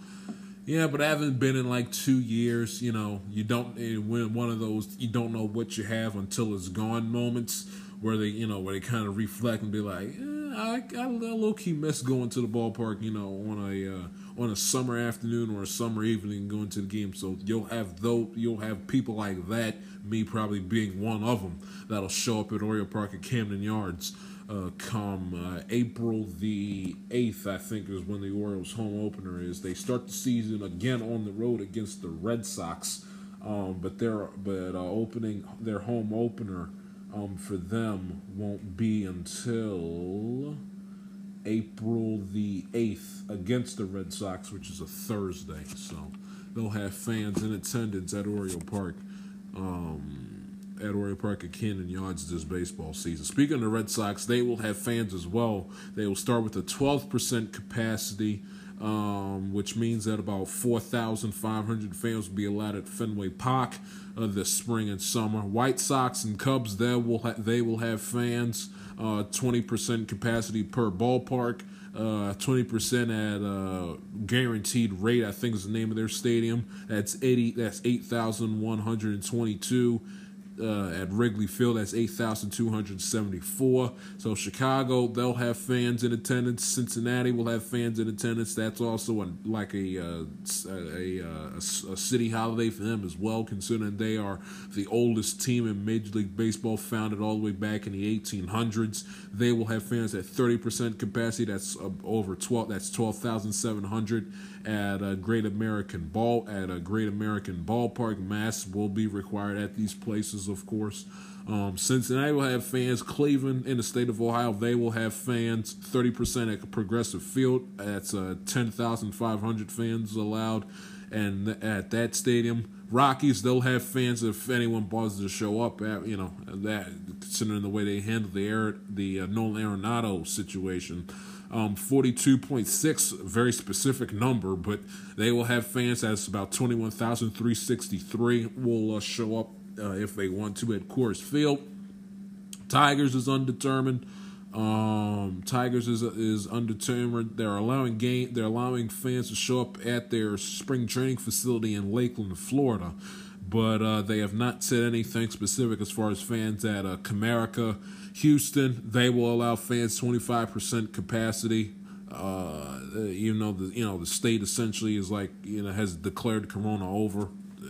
Yeah, but I haven't been in like two years. You know, you don't eh, when one of those you don't know what you have until it's gone moments where they you know where they kind of reflect and be like, I, I low key miss going to the ballpark. You know, on a uh, on a summer afternoon or a summer evening going to the game. So you'll have though you'll have people like that. Me probably being one of them that'll show up at Oriole Park at Camden Yards uh, come uh, April the 8th, I think, is when the Orioles' home opener is. They start the season again on the road against the Red Sox, um, but their but uh, opening their home opener um, for them won't be until April the 8th against the Red Sox, which is a Thursday. So they'll have fans in attendance at Oriole Park. Um, at Oriole Park at Camden Yards this baseball season. Speaking of the Red Sox, they will have fans as well. They will start with a 12% capacity, um, which means that about 4,500 fans will be allowed at Fenway Park uh, this spring and summer. White Sox and Cubs, they will ha- they will have fans, uh, 20% capacity per ballpark. Uh, 20% at uh, guaranteed rate, I think is the name of their stadium. That's 80. That's 8,122 uh, at Wrigley Field. That's 8,274. So Chicago, they'll have fans in attendance. Cincinnati will have fans in attendance. That's also a, like a, uh, a, a, a, a city holiday for them as well, considering they are the oldest team in Major League Baseball, founded all the way back in the 1800s. They will have fans at 30% capacity. That's uh, over 12. That's 12,700 at a Great American Ball at a Great American Ballpark. Masks will be required at these places, of course. Um, Cincinnati will have fans. Cleveland in the state of Ohio, they will have fans. 30% at Progressive Field. That's uh, 10,500 fans allowed. And at that stadium, Rockies, they'll have fans if anyone bothers to show up. At, you know that considering the way they handled the air, the uh, Nolan Arenado situation. Um, 42.6, very specific number, but they will have fans. That's about 21,363 will uh, show up uh, if they want to at Coors Field. Tigers is undetermined. Um, Tigers is is undetermined. They're allowing game. They're allowing fans to show up at their spring training facility in Lakeland, Florida, but uh, they have not said anything specific as far as fans at uh, Comerica Houston, they will allow fans 25% capacity. Uh, even though the you know the state essentially is like you know has declared Corona over. Uh,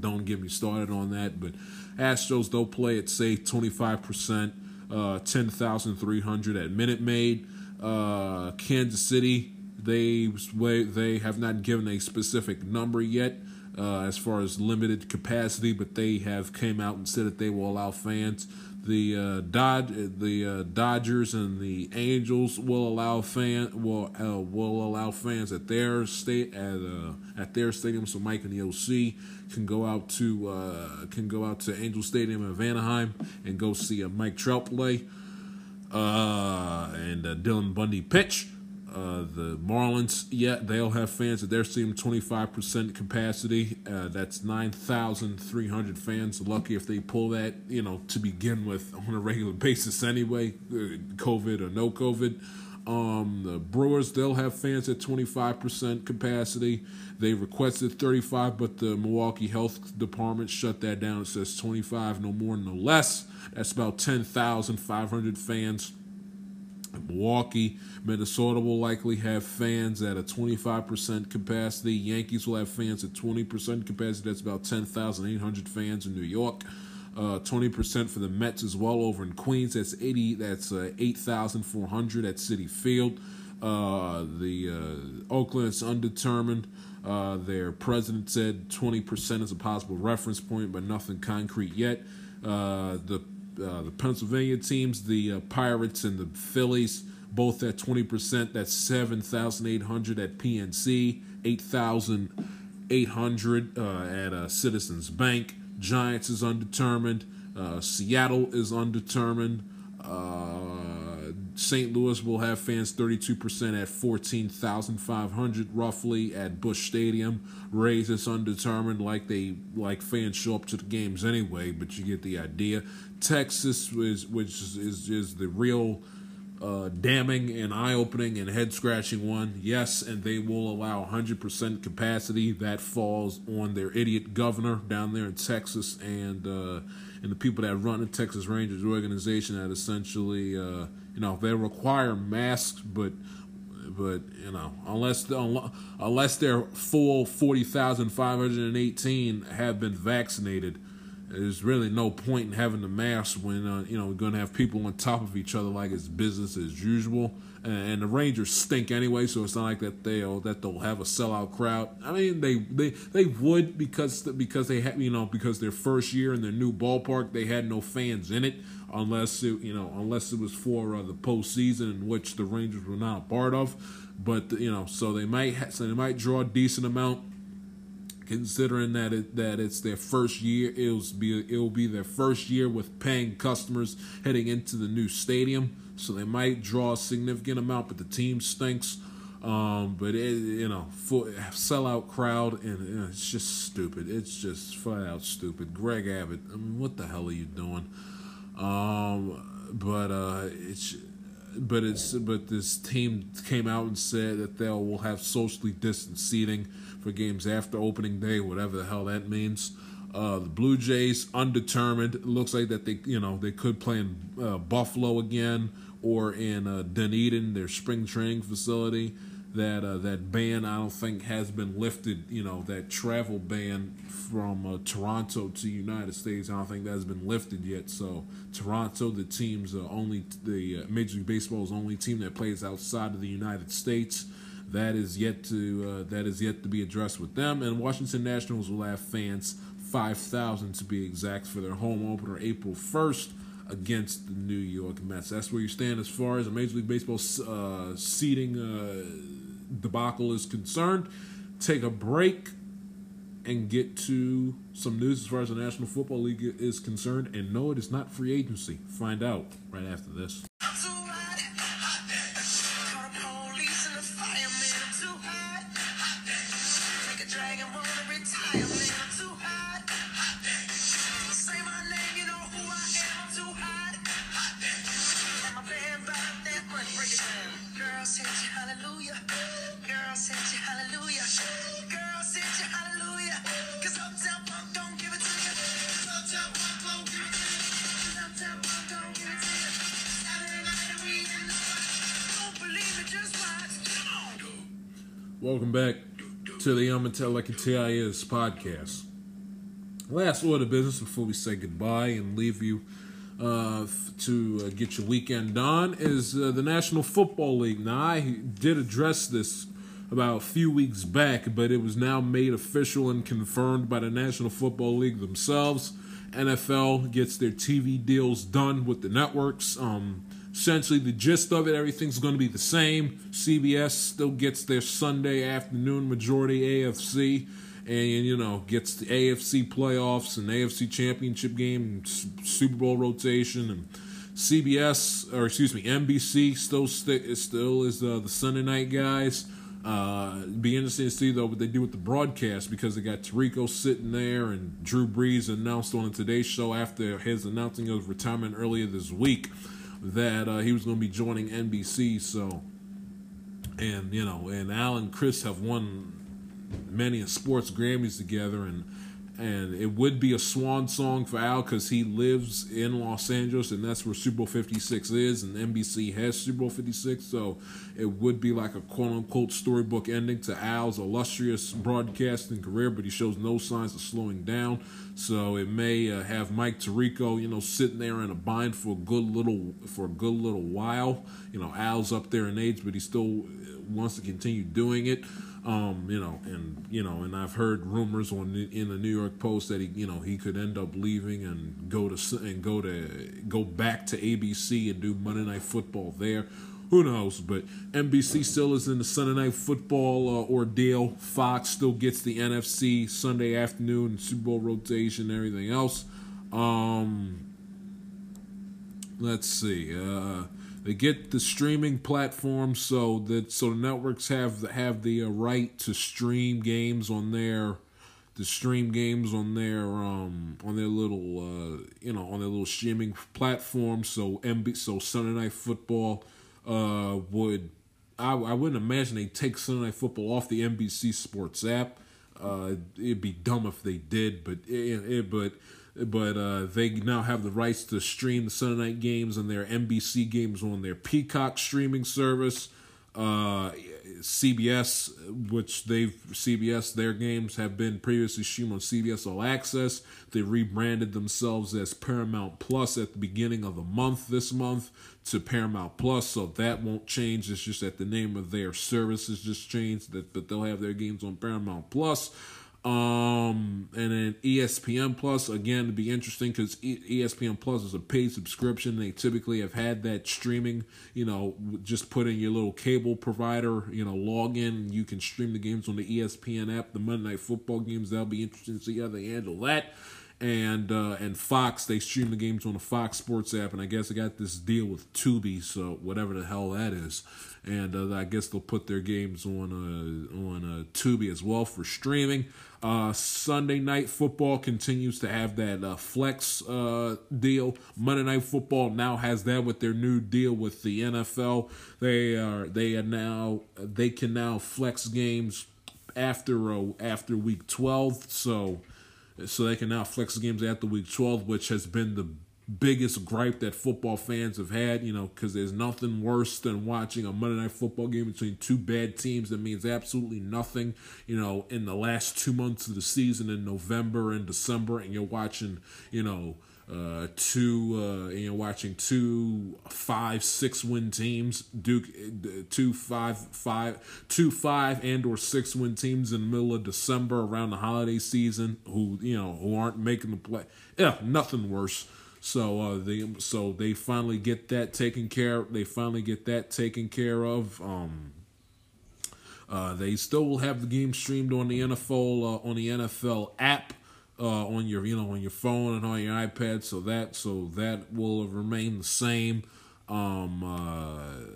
don't get me started on that. But Astros they'll play at say 25%, uh, 10,300 at Minute Maid. Uh, Kansas City they they have not given a specific number yet. Uh, as far as limited capacity, but they have came out and said that they will allow fans the uh, Dod- the uh, Dodgers and the Angels will allow fan will uh, will allow fans at their state at uh, at their stadium. So Mike and the OC can go out to uh, can go out to Angel Stadium in Anaheim and go see a Mike Trout play uh, and Dylan Bundy pitch. Uh, the Marlins, yeah, they'll have fans at their stadium, 25% capacity. Uh, that's 9,300 fans. Lucky if they pull that, you know, to begin with *laughs* on a regular basis anyway, uh, COVID or no COVID. Um, the Brewers, they'll have fans at 25% capacity. They requested 35, but the Milwaukee Health Department shut that down. It says 25, no more, no less. That's about 10,500 fans Milwaukee, Minnesota will likely have fans at a 25% capacity. Yankees will have fans at 20% capacity. That's about 10,800 fans in New York. Uh, 20% for the Mets as well over in Queens. That's 80. That's uh, 8,400 at Citi Field. Uh, the uh, Oakland is undetermined. Uh, their president said 20% is a possible reference point, but nothing concrete yet. Uh, the uh, the Pennsylvania teams, the uh, Pirates and the Phillies, both at 20%. That's 7,800 at PNC, 8,800 uh, at uh, Citizens Bank. Giants is undetermined. Uh, Seattle is undetermined. St. Louis will have fans 32% at 14,500 roughly at Busch Stadium. Rays is undetermined like they like fans show up to the games anyway, but you get the idea. Texas is which is is, is the real uh, damning and eye opening and head scratching one. Yes, and they will allow 100% capacity. That falls on their idiot governor down there in Texas and uh, and the people that run the Texas Rangers organization that essentially, uh, you know, they require masks, but but you know, unless unless their full forty thousand five hundred and eighteen have been vaccinated, there's really no point in having the mask when uh, you know we're going to have people on top of each other like it's business as usual. And, and the Rangers stink anyway, so it's not like that they'll that they'll have a sellout crowd. I mean, they they they would because because they had you know because their first year in their new ballpark they had no fans in it unless it you know unless it was for uh, the postseason in which the Rangers were not a part of. But you know, so they might ha- so they might draw a decent amount considering that it that it's their first year. It'll be it'll be their first year with paying customers heading into the new stadium, so they might draw a significant amount. But the team stinks. Um, but it, you know, for sellout crowd, and you know, it's just stupid. It's just flat out stupid. Greg Abbott, I mean, what the hell are you doing? Um, but uh, it's but it's but this team came out and said that they will have socially distanced seating for games after opening day, whatever the hell that means. Uh, the Blue Jays undetermined. It looks like that they you know they could play in uh, Buffalo again or in uh, Dunedin, their spring training facility that uh, that ban I don't think has been lifted. You know that travel ban from uh, Toronto to United States. I don't think that's been lifted yet. So Toronto, the team's uh, only the uh, Major League Baseball's only team that plays outside of the United States. That is yet to uh, that is yet to be addressed with them. And Washington Nationals will have fans five thousand to be exact for their home opener April first against the New York Mets. That's where you stand as far as a Major League Baseball uh, seating uh, debacle is concerned. Take a break and get to some news as far as the National Football League is concerned. And no, it is not free agency. Find out right after this. Tell Like a TIS podcast. Last order of business before we say goodbye and leave you uh, to uh, get your weekend on is uh, the National Football League. Now, I did address this about a few weeks back, but it was now made official and confirmed by the National Football League themselves. NFL gets their TV deals done with the networks. Um, essentially the gist of it everything's going to be the same. Cbs still gets their sunday afternoon majority afc and you know gets the afc playoffs and afc championship game and super bowl rotation and cbs or excuse me nbc still st- still is uh, the sunday night guys. Uh, be interesting to see though what they do with the broadcast because they got Tirico sitting there and Drew Brees announced on the Today Show after his announcing of retirement earlier this week that uh, he was going to be joining NBC. So, and you know, and Al and Cris have won many sports Grammys together, and and it would be a swan song for Al because he lives in Los Angeles, and that's where Super Bowl Fifty Six is, and NBC has Super Bowl Fifty Six, so it would be like a quote unquote storybook ending to Al's illustrious broadcasting career, but he shows no signs of slowing down. So it may uh, have Mike Tirico, you know, sitting there in a bind for a good little for a good little while. You know, Al's up there in age, but he still wants to continue doing it. Um, you know, and you know, and I've heard rumors on in the New York Post that he, you know, he could end up leaving and go to and go to go back to ABC and do Monday Night Football there who knows? But NBC still is in the Sunday night football uh, ordeal. Fox still gets the NFC Sunday afternoon Super Bowl rotation and everything else. Um, let's see. Uh, they get the streaming platform so that so the networks have the, have the uh, right to stream games on their to stream games on their um on their little uh you know on their little streaming platform so MB so Sunday Night Football uh, would I, I wouldn't imagine they take Sunday Night Football off the NBC Sports app. Uh, it'd be dumb if they did, but it, it but but uh, they now have the rights to stream the Sunday night games and their NBC games on their Peacock streaming service. Uh, CBS, which they've CBS their games have been previously streamed on CBS All Access. They rebranded themselves as Paramount Plus at the beginning of the month this month to Paramount Plus, so that won't change. It's just that the name of their service services just changed. That but they'll have their games on Paramount Plus. Um, and then ESPN Plus again to be interesting because ESPN Plus is a paid subscription. They typically have had that streaming. You know, just put in your little cable provider. You know, log in. You can stream the games on the ESPN app. The Monday Night Football games. That'll be interesting to see how they handle that and uh, and Fox they stream the games on the Fox Sports app, and I guess I got this deal with Tubi, so whatever the hell that is, and uh, I guess they'll put their games on uh, on uh, Tubi as well for streaming. Uh, Sunday night football continues to have that uh, flex uh, deal. Monday night football now has that with their new deal with the NFL. They are they are now they can now flex games after uh, after week twelve. So so they can now flex games after week 12, which has been the biggest gripe that football fans have had, you know, because there's nothing worse than watching a Monday night football game between two bad teams that means absolutely nothing, you know, in the last two months of the season in November and December, and you're watching, you know, uh, two, uh, you know, watching two five, six win teams, Duke, two five, five, two five and or six win teams in the middle of December around the holiday season, who you know who aren't making the play. Yeah, nothing worse. So uh, they so they finally get that taken care. They finally get that taken care of. Um, uh, they still will have the game streamed on the NFL uh, on the NFL app uh, on your you know on your phone and on your iPad. So that so that will remain the same. Um, uh,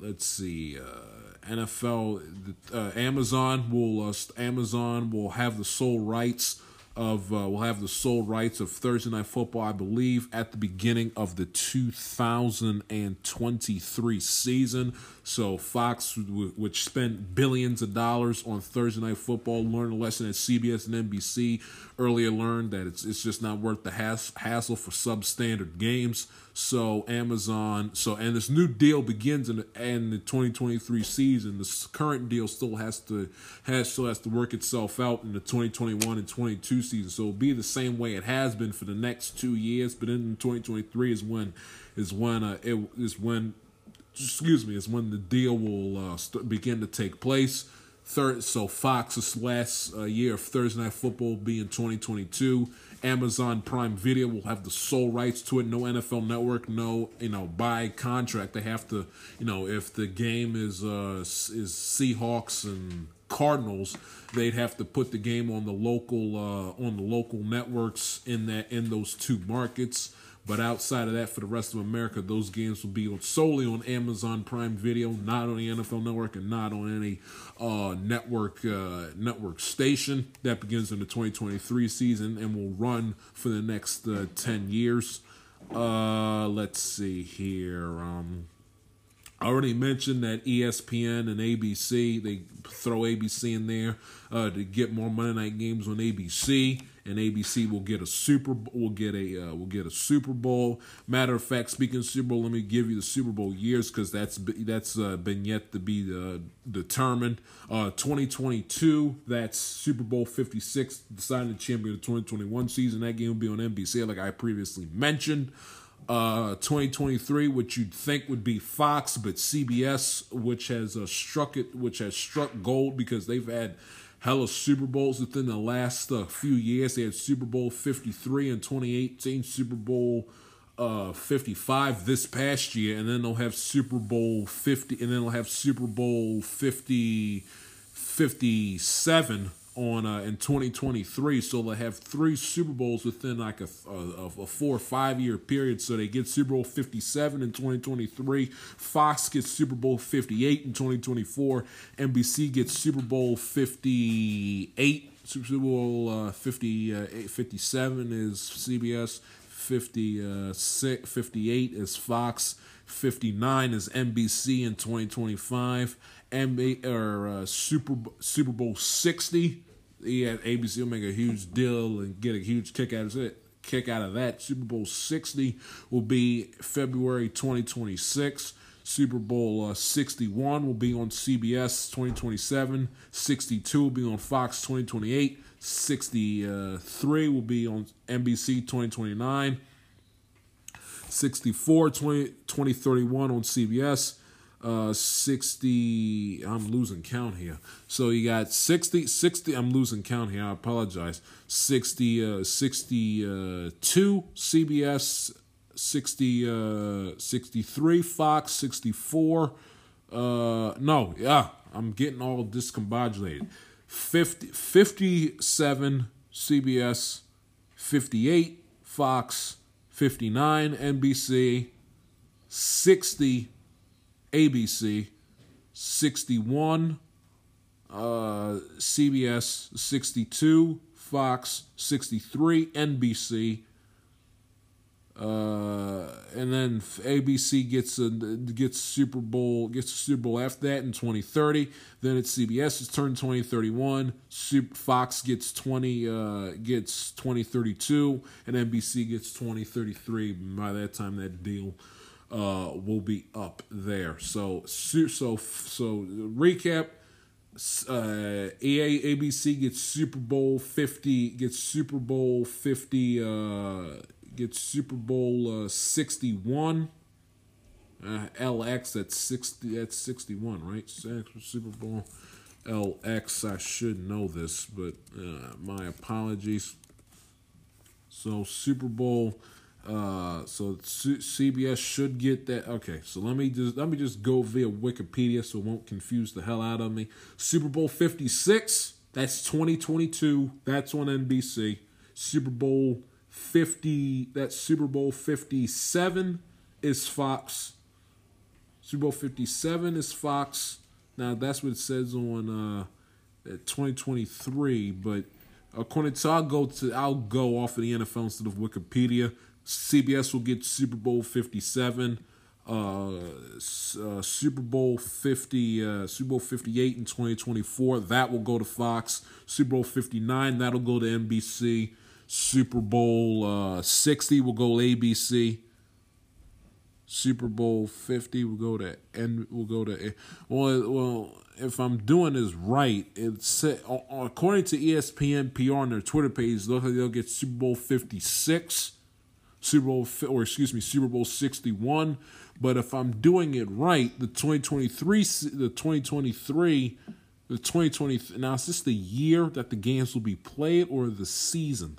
let's see. Uh, NFL, uh, Amazon will uh, Amazon will have the sole rights of uh, will have the sole rights of Thursday Night Football, I believe, at the beginning of the 2023 season. So Fox, which spent billions of dollars on Thursday Night Football, learned a lesson at CBS and NBC earlier learned that it's it's just not worth the hassle for substandard games. So Amazon, so and this new deal begins in the, in the 2023 season. This current deal still has to has still has to work itself out in the 2021 and 22 season. So it'll be the same way it has been for the next two years. But in 2023 is when is when uh, it is when excuse me is when the deal will uh, st- begin to take place. Third, so Fox's last uh, year of Thursday Night Football will be in 2022. Amazon Prime Video will have the sole rights to it. No NFL Network, no you know by contract they have to you know if the game is uh is Seahawks and Cardinals, they'd have to put the game on the local uh, on the local networks in that in those two markets. But outside of that, for the rest of America, those games will be solely on Amazon Prime Video, not on the NFL Network, and not on any uh, network uh, network station. That begins in the 2023 season and will run for the next uh, 10 years. Uh, let's see here. Um, I already mentioned that ESPN and ABC they throw ABC in there uh, to get more Monday night games on ABC and ABC will get a super will get a uh, will get a Super Bowl. Matter of fact, speaking of Super Bowl, let me give you the Super Bowl years because that's that's uh, been yet to be uh, determined. Uh, 2022, that's Super Bowl 56, deciding the champion of the 2021 season. That game will be on NBC, like I previously mentioned. Uh, 2023, which you'd think would be Fox, but CBS, which has uh, struck it, which has struck gold because they've had hella Super Bowls within the last uh, few years. They had Super Bowl 53 in 2018, Super Bowl uh, 55 this past year, and then they'll have Super Bowl 50, and then they'll have Super Bowl 50, 57 on uh, in 2023. So they have three Super Bowls within like a, a, a four or five year period. So they get Super Bowl 57 in 2023. Fox gets Super Bowl 58 in 2024. NBC gets Super Bowl 58. Super Bowl uh, 50, uh, 57 is CBS. 50, uh, 58 is Fox. 59 is NBC in 2025. NBA or uh, Super Super Bowl 60. Yeah, ABC will make a huge deal and get a huge kick out of it. Kick out of that. Super Bowl 60 will be February 2026. Super Bowl uh, 61 will be on CBS 2027. 62 will be on Fox 2028. 63 will be on NBC 2029. 64 20, 2031 on CBS. Uh, 60 I'm losing count here. So you got 60 60 I'm losing count here. I apologize. 60 uh 62 CBS 60 uh 63 Fox 64 uh no, yeah, I'm getting all discombobulated. 50 57 CBS 58 Fox 59 NBC, 60 ABC, 61 uh, CBS, 62 Fox, 63 NBC, uh, and then ABC gets a gets Super Bowl gets Super Bowl after that in 2030. Then it's CBS is turned 2031. Super, Fox gets 20 uh, gets 2032, and NBC gets 2033. By that time, that deal uh, will be up there. So so so recap. Uh, EA ABC gets Super Bowl 50 gets Super Bowl 50 uh gets Super Bowl uh, 61. Uh, LX that's 60 that's 61, right? Super Bowl LX. I should know this, but uh, my apologies. So Super Bowl uh, so C- CBS should get that. Okay, so let me just let me just go via Wikipedia so it won't confuse the hell out of me. Super Bowl 56, that's 2022. That's on NBC. Super Bowl 50 that Super Bowl 57 is Fox. Super Bowl 57 is Fox. Now that's what it says on uh 2023, but according to I'll go to I'll go off of the NFL instead of Wikipedia. CBS will get Super Bowl 57. Uh, uh, Super Bowl 50, uh, Super Bowl 58 in 2024. That will go to Fox. Super Bowl 59, that'll go to NBC. Super Bowl uh, 60 will go ABC. Super Bowl 50 will go to and will go to well well if I'm doing this right, it's according to ESPN PR on their Twitter page, look they'll get Super Bowl 56, Super Bowl or excuse me, Super Bowl 61. But if I'm doing it right, the 2023 the 2023 the 2020 now is this the year that the games will be played or the season?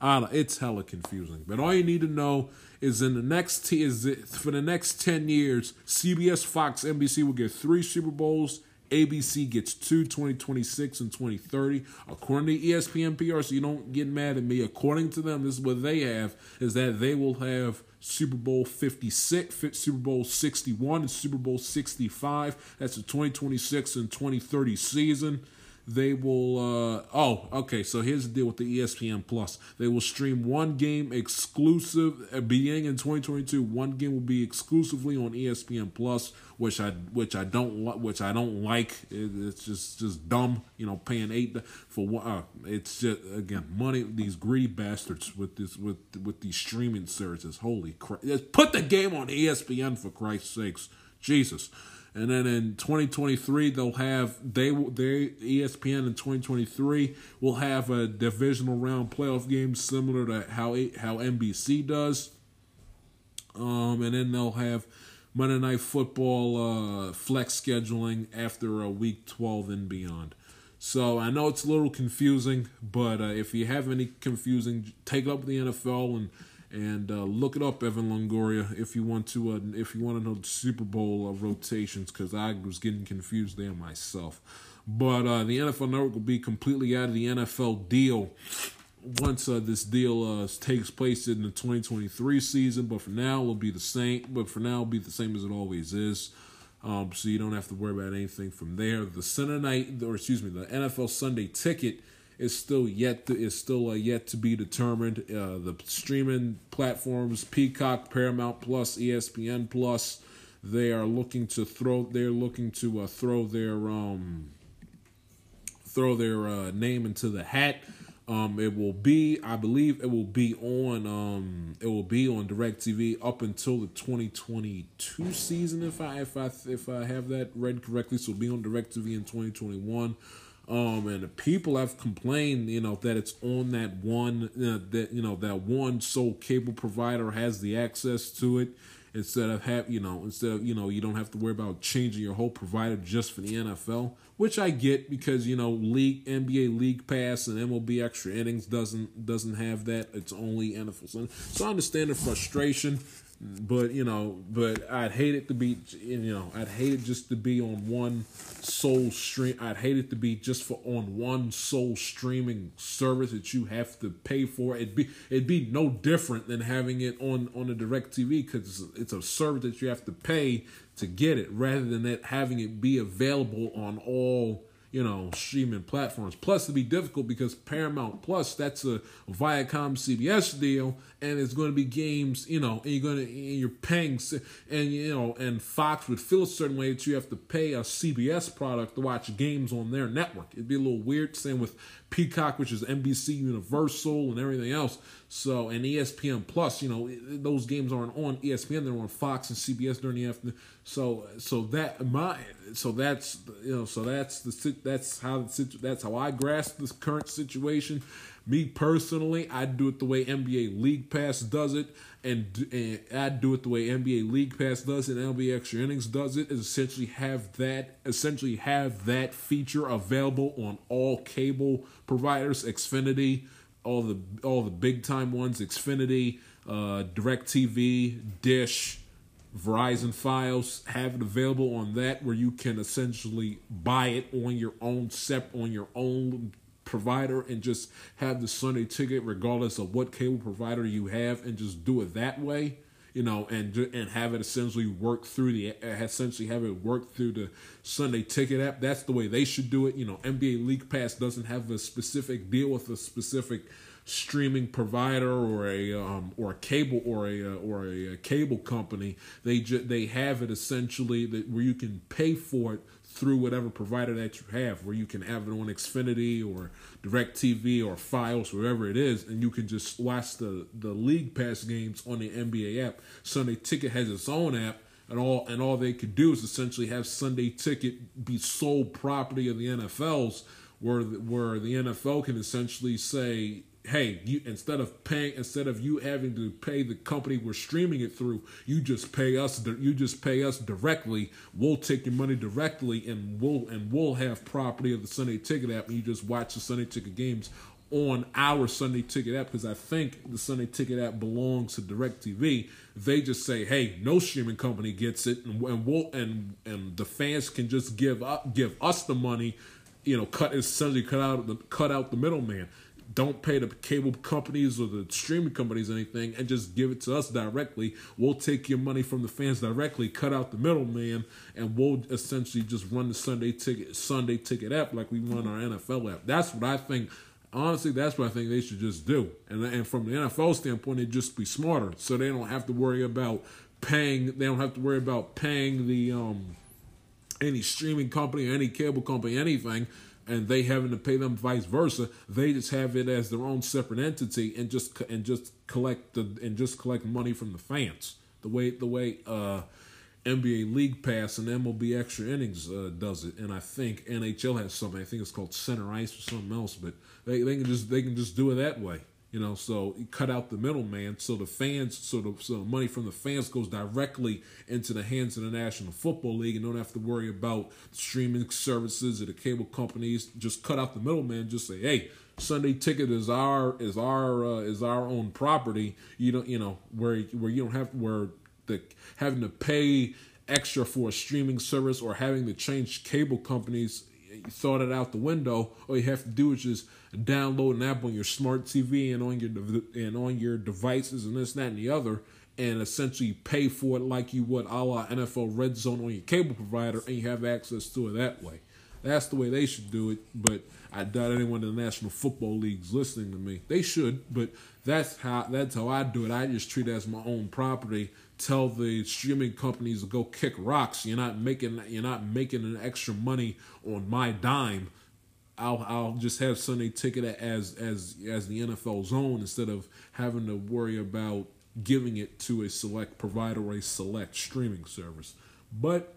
I don't, it's hella confusing. But all you need to know is in the next t- is it, for the next ten years, CBS, Fox, NBC will get three Super Bowls. ABC gets two 2026 and 2030. According to ESPN PR, so you don't get mad at me. According to them, this is what they have is that they will have Super Bowl 56, Super Bowl 61, and Super Bowl 65. That's the 2026 and 2030 season they will uh, oh okay so here's the deal with the espn plus. They will stream one game exclusive uh, beginning in 2022 one game will be exclusively on espn plus which i which i don't which i don't like. It, it's just just dumb you know paying eight for one uh, it's just again money these greedy bastards with this with with these streaming services. Holy crap put the game on espn for christ's sakes. Jesus and then in 2023, they'll have they they ESPN in 2023 will have a divisional round playoff game similar to how how NBC does. Um, and then they'll have Monday Night Football uh, flex scheduling after a week 12 and beyond. So I know it's a little confusing, but uh, if you have any confusing, take up the NFL and and uh, look it up, Evan Longoria, if you want to. Uh, if you want to know the Super Bowl uh, rotations, because I was getting confused there myself. But uh, the NFL Network will be completely out of the NFL deal once uh, this deal uh, takes place in the 2023 season. But for now, it'll be the same. But for now, it'll be the same as it always is. Um, so you don't have to worry about anything from there. The Sunday night, or excuse me, the NFL Sunday ticket is still yet to is still uh, yet to be determined. Uh, the streaming platforms Peacock, Paramount Plus, ESPN Plus, they are looking to throw. They're looking to uh, throw their um throw their uh, name into the hat. Um, it will be, I believe, it will be on. Um, it will be on Directv up until the 2022 season, if I if I if I have that read correctly. So it'll be on Directv in 2021. Um, and people have complained, you know, that it's on that one, uh, that you know, that one sole cable provider has the access to it instead of have you know instead of you know you don't have to worry about changing your whole provider just for the NFL, which I get because you know league NBA League Pass and MLB Extra Innings doesn't doesn't have that. It's only NFL. So I understand the frustration. But you know, but I'd hate it to be, you know, I'd hate it just to be on one sole stream. I'd hate it to be just for on one sole streaming service that you have to pay for. It'd be it'd be no different than having it on on a Directv because it's, it's a service that you have to pay to get it, rather than it having it be available on all you know, streaming platforms. Plus, it'd be difficult because Paramount Plus, that's a Viacom CBS deal, and it's going to be games, you know, and you're going to, you're paying, and, you know, and Fox would feel a certain way that you have to pay a CBS product to watch games on their network. It'd be a little weird. Same with Peacock, which is NBC Universal and everything else. So, and ESPN Plus, you know, those games aren't on ESPN; they're on Fox and CBS during the afternoon. So, so that my, so that's you know, so that's the that's how the that's how I grasp this current situation. Me personally, I do it the way NBA League Pass does it, and, and I do it the way NBA League Pass does it, and NBA Extra Innings does it. Is essentially have that essentially have that feature available on all cable providers, Xfinity, all the all the big time ones, Xfinity, uh, DirecTV, Dish. Verizon Fios have it available on that where you can essentially buy it on your own sep on your own provider and just have the Sunday ticket regardless of what cable provider you have and just do it that way you know and and have it essentially work through the essentially have it work through the Sunday ticket app. That's the way they should do it. You know NBA League Pass doesn't have a specific deal with a specific streaming provider or a um, or a cable or a uh, or a, a, cable company. They ju- they have it essentially that where you can pay for it through whatever provider that you have, where you can have it on Xfinity or DirecTV or Fios, wherever it is, and you can just watch the, the League Pass games on the NBA app. Sunday Ticket has its own app, and all and all they could do is essentially have Sunday Ticket be sole property of the NFL's, where the, where the NFL can essentially say hey, you instead of paying instead of you having to pay the company we're streaming it through, you just pay us you just pay us directly. We'll take your money directly and we'll and we'll have property of the Sunday Ticket app and you just watch the Sunday Ticket games on our Sunday Ticket app because I think the Sunday Ticket app belongs to DirecTV. They just say, "Hey, no streaming company gets it," and, and we'll and and the fans can just give up give us the money, you know, cut essentially cut out the cut out the middleman don't pay the cable companies or the streaming companies anything and just give it to us directly. We'll take your money from the fans directly, cut out the middleman, and we'll essentially just run the Sunday ticket Sunday ticket app like we run our NFL app. That's what I think. Honestly, that's what I think they should just do. And and from the NFL standpoint, it just be smarter, so they don't have to worry about paying. They don't have to worry about paying the um any streaming company, or any cable company, anything and they having to pay them vice versa. They just have it as their own separate entity and just and just collect the and just collect money from the fans. The way the way uh, NBA League Pass and MLB Extra Innings uh, does it, and I think NHL has something. I think it's called Center Ice or something else, but they, they can just they can just do it that way. You know, so cut out the middleman, so the fans, so the, so the money from the fans goes directly into the hands of the National Football League, and don't have to worry about streaming services or the cable companies. Just cut out the middleman. Just say, hey, Sunday Ticket is our is our uh, is our own property. You don't, you know, where where you don't have where the having to pay extra for a streaming service or having to change cable companies thought it out the window. All you have to do is just download an app on your smart TV and on your and on your devices and this, that, and the other, and essentially pay for it like you would a la NFL Red Zone on your cable provider, and you have access to it that way. That's the way they should do it. But I doubt anyone in the National Football League's listening to me. They should, but that's how that's how I do it. I just treat it as my own property. Tell the streaming companies to go kick rocks. You're not making you're not making an extra money on my dime. I'll I'll just have Sunday ticket as as as the NFL zone instead of having to worry about giving it to a select provider or a select streaming service. But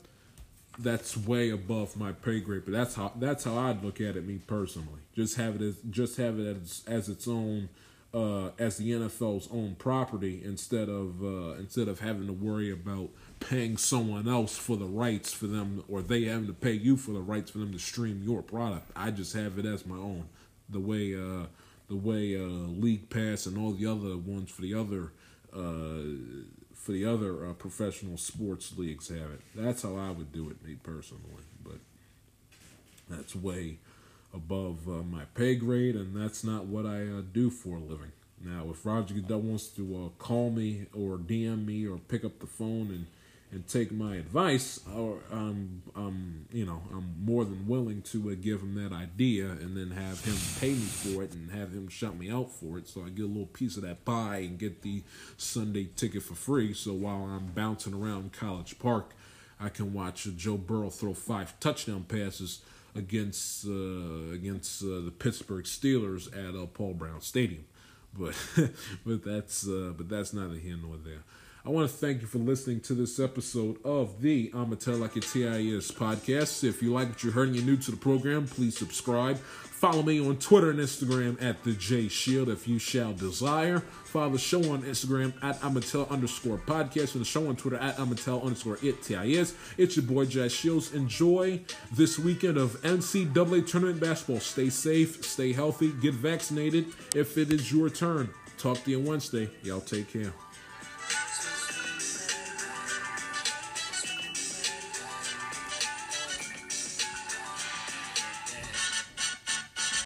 that's way above my pay grade. But that's how that's how I'd look at it, me personally. Just have it as just have it as as its own uh, as the NFL's own property instead of uh, instead of having to worry about paying someone else for the rights for them or they having to pay you for the rights for them to stream your product. I just have it as my own. The way uh, the way uh, League Pass and all the other ones for the other uh, for the other uh, professional sports leagues have it. That's how I would do it, me personally. But that's way above uh, my pay grade, and that's not what I uh, do for a living. Now, if Roger Goodell wants to uh, call me or DM me or pick up the phone and and take my advice, or um, um, you know, I'm more than willing to uh, give him that idea and then have him pay me for it and have him shout me out for it, so I get a little piece of that pie and get the Sunday ticket for free. So while I'm bouncing around College Park, I can watch Joe Burrow throw five touchdown passes against uh, against uh, the Pittsburgh Steelers at uh, Paul Brown Stadium. But *laughs* but that's uh, but that's neither here nor there. I want to thank you for listening to this episode of the I'ma Tell Like It TIS podcast. If you like what you heard and you're new to the program, please subscribe. Follow me on Twitter and Instagram at the J Shield if you shall desire. Follow the show on Instagram at Amatel underscore podcast and the show on Twitter at Amatel underscore it TIS. It's your boy Jay Shields. Enjoy this weekend of NCAA tournament basketball. Stay safe, stay healthy, get vaccinated if it is your turn. Talk to you Wednesday. Y'all take care.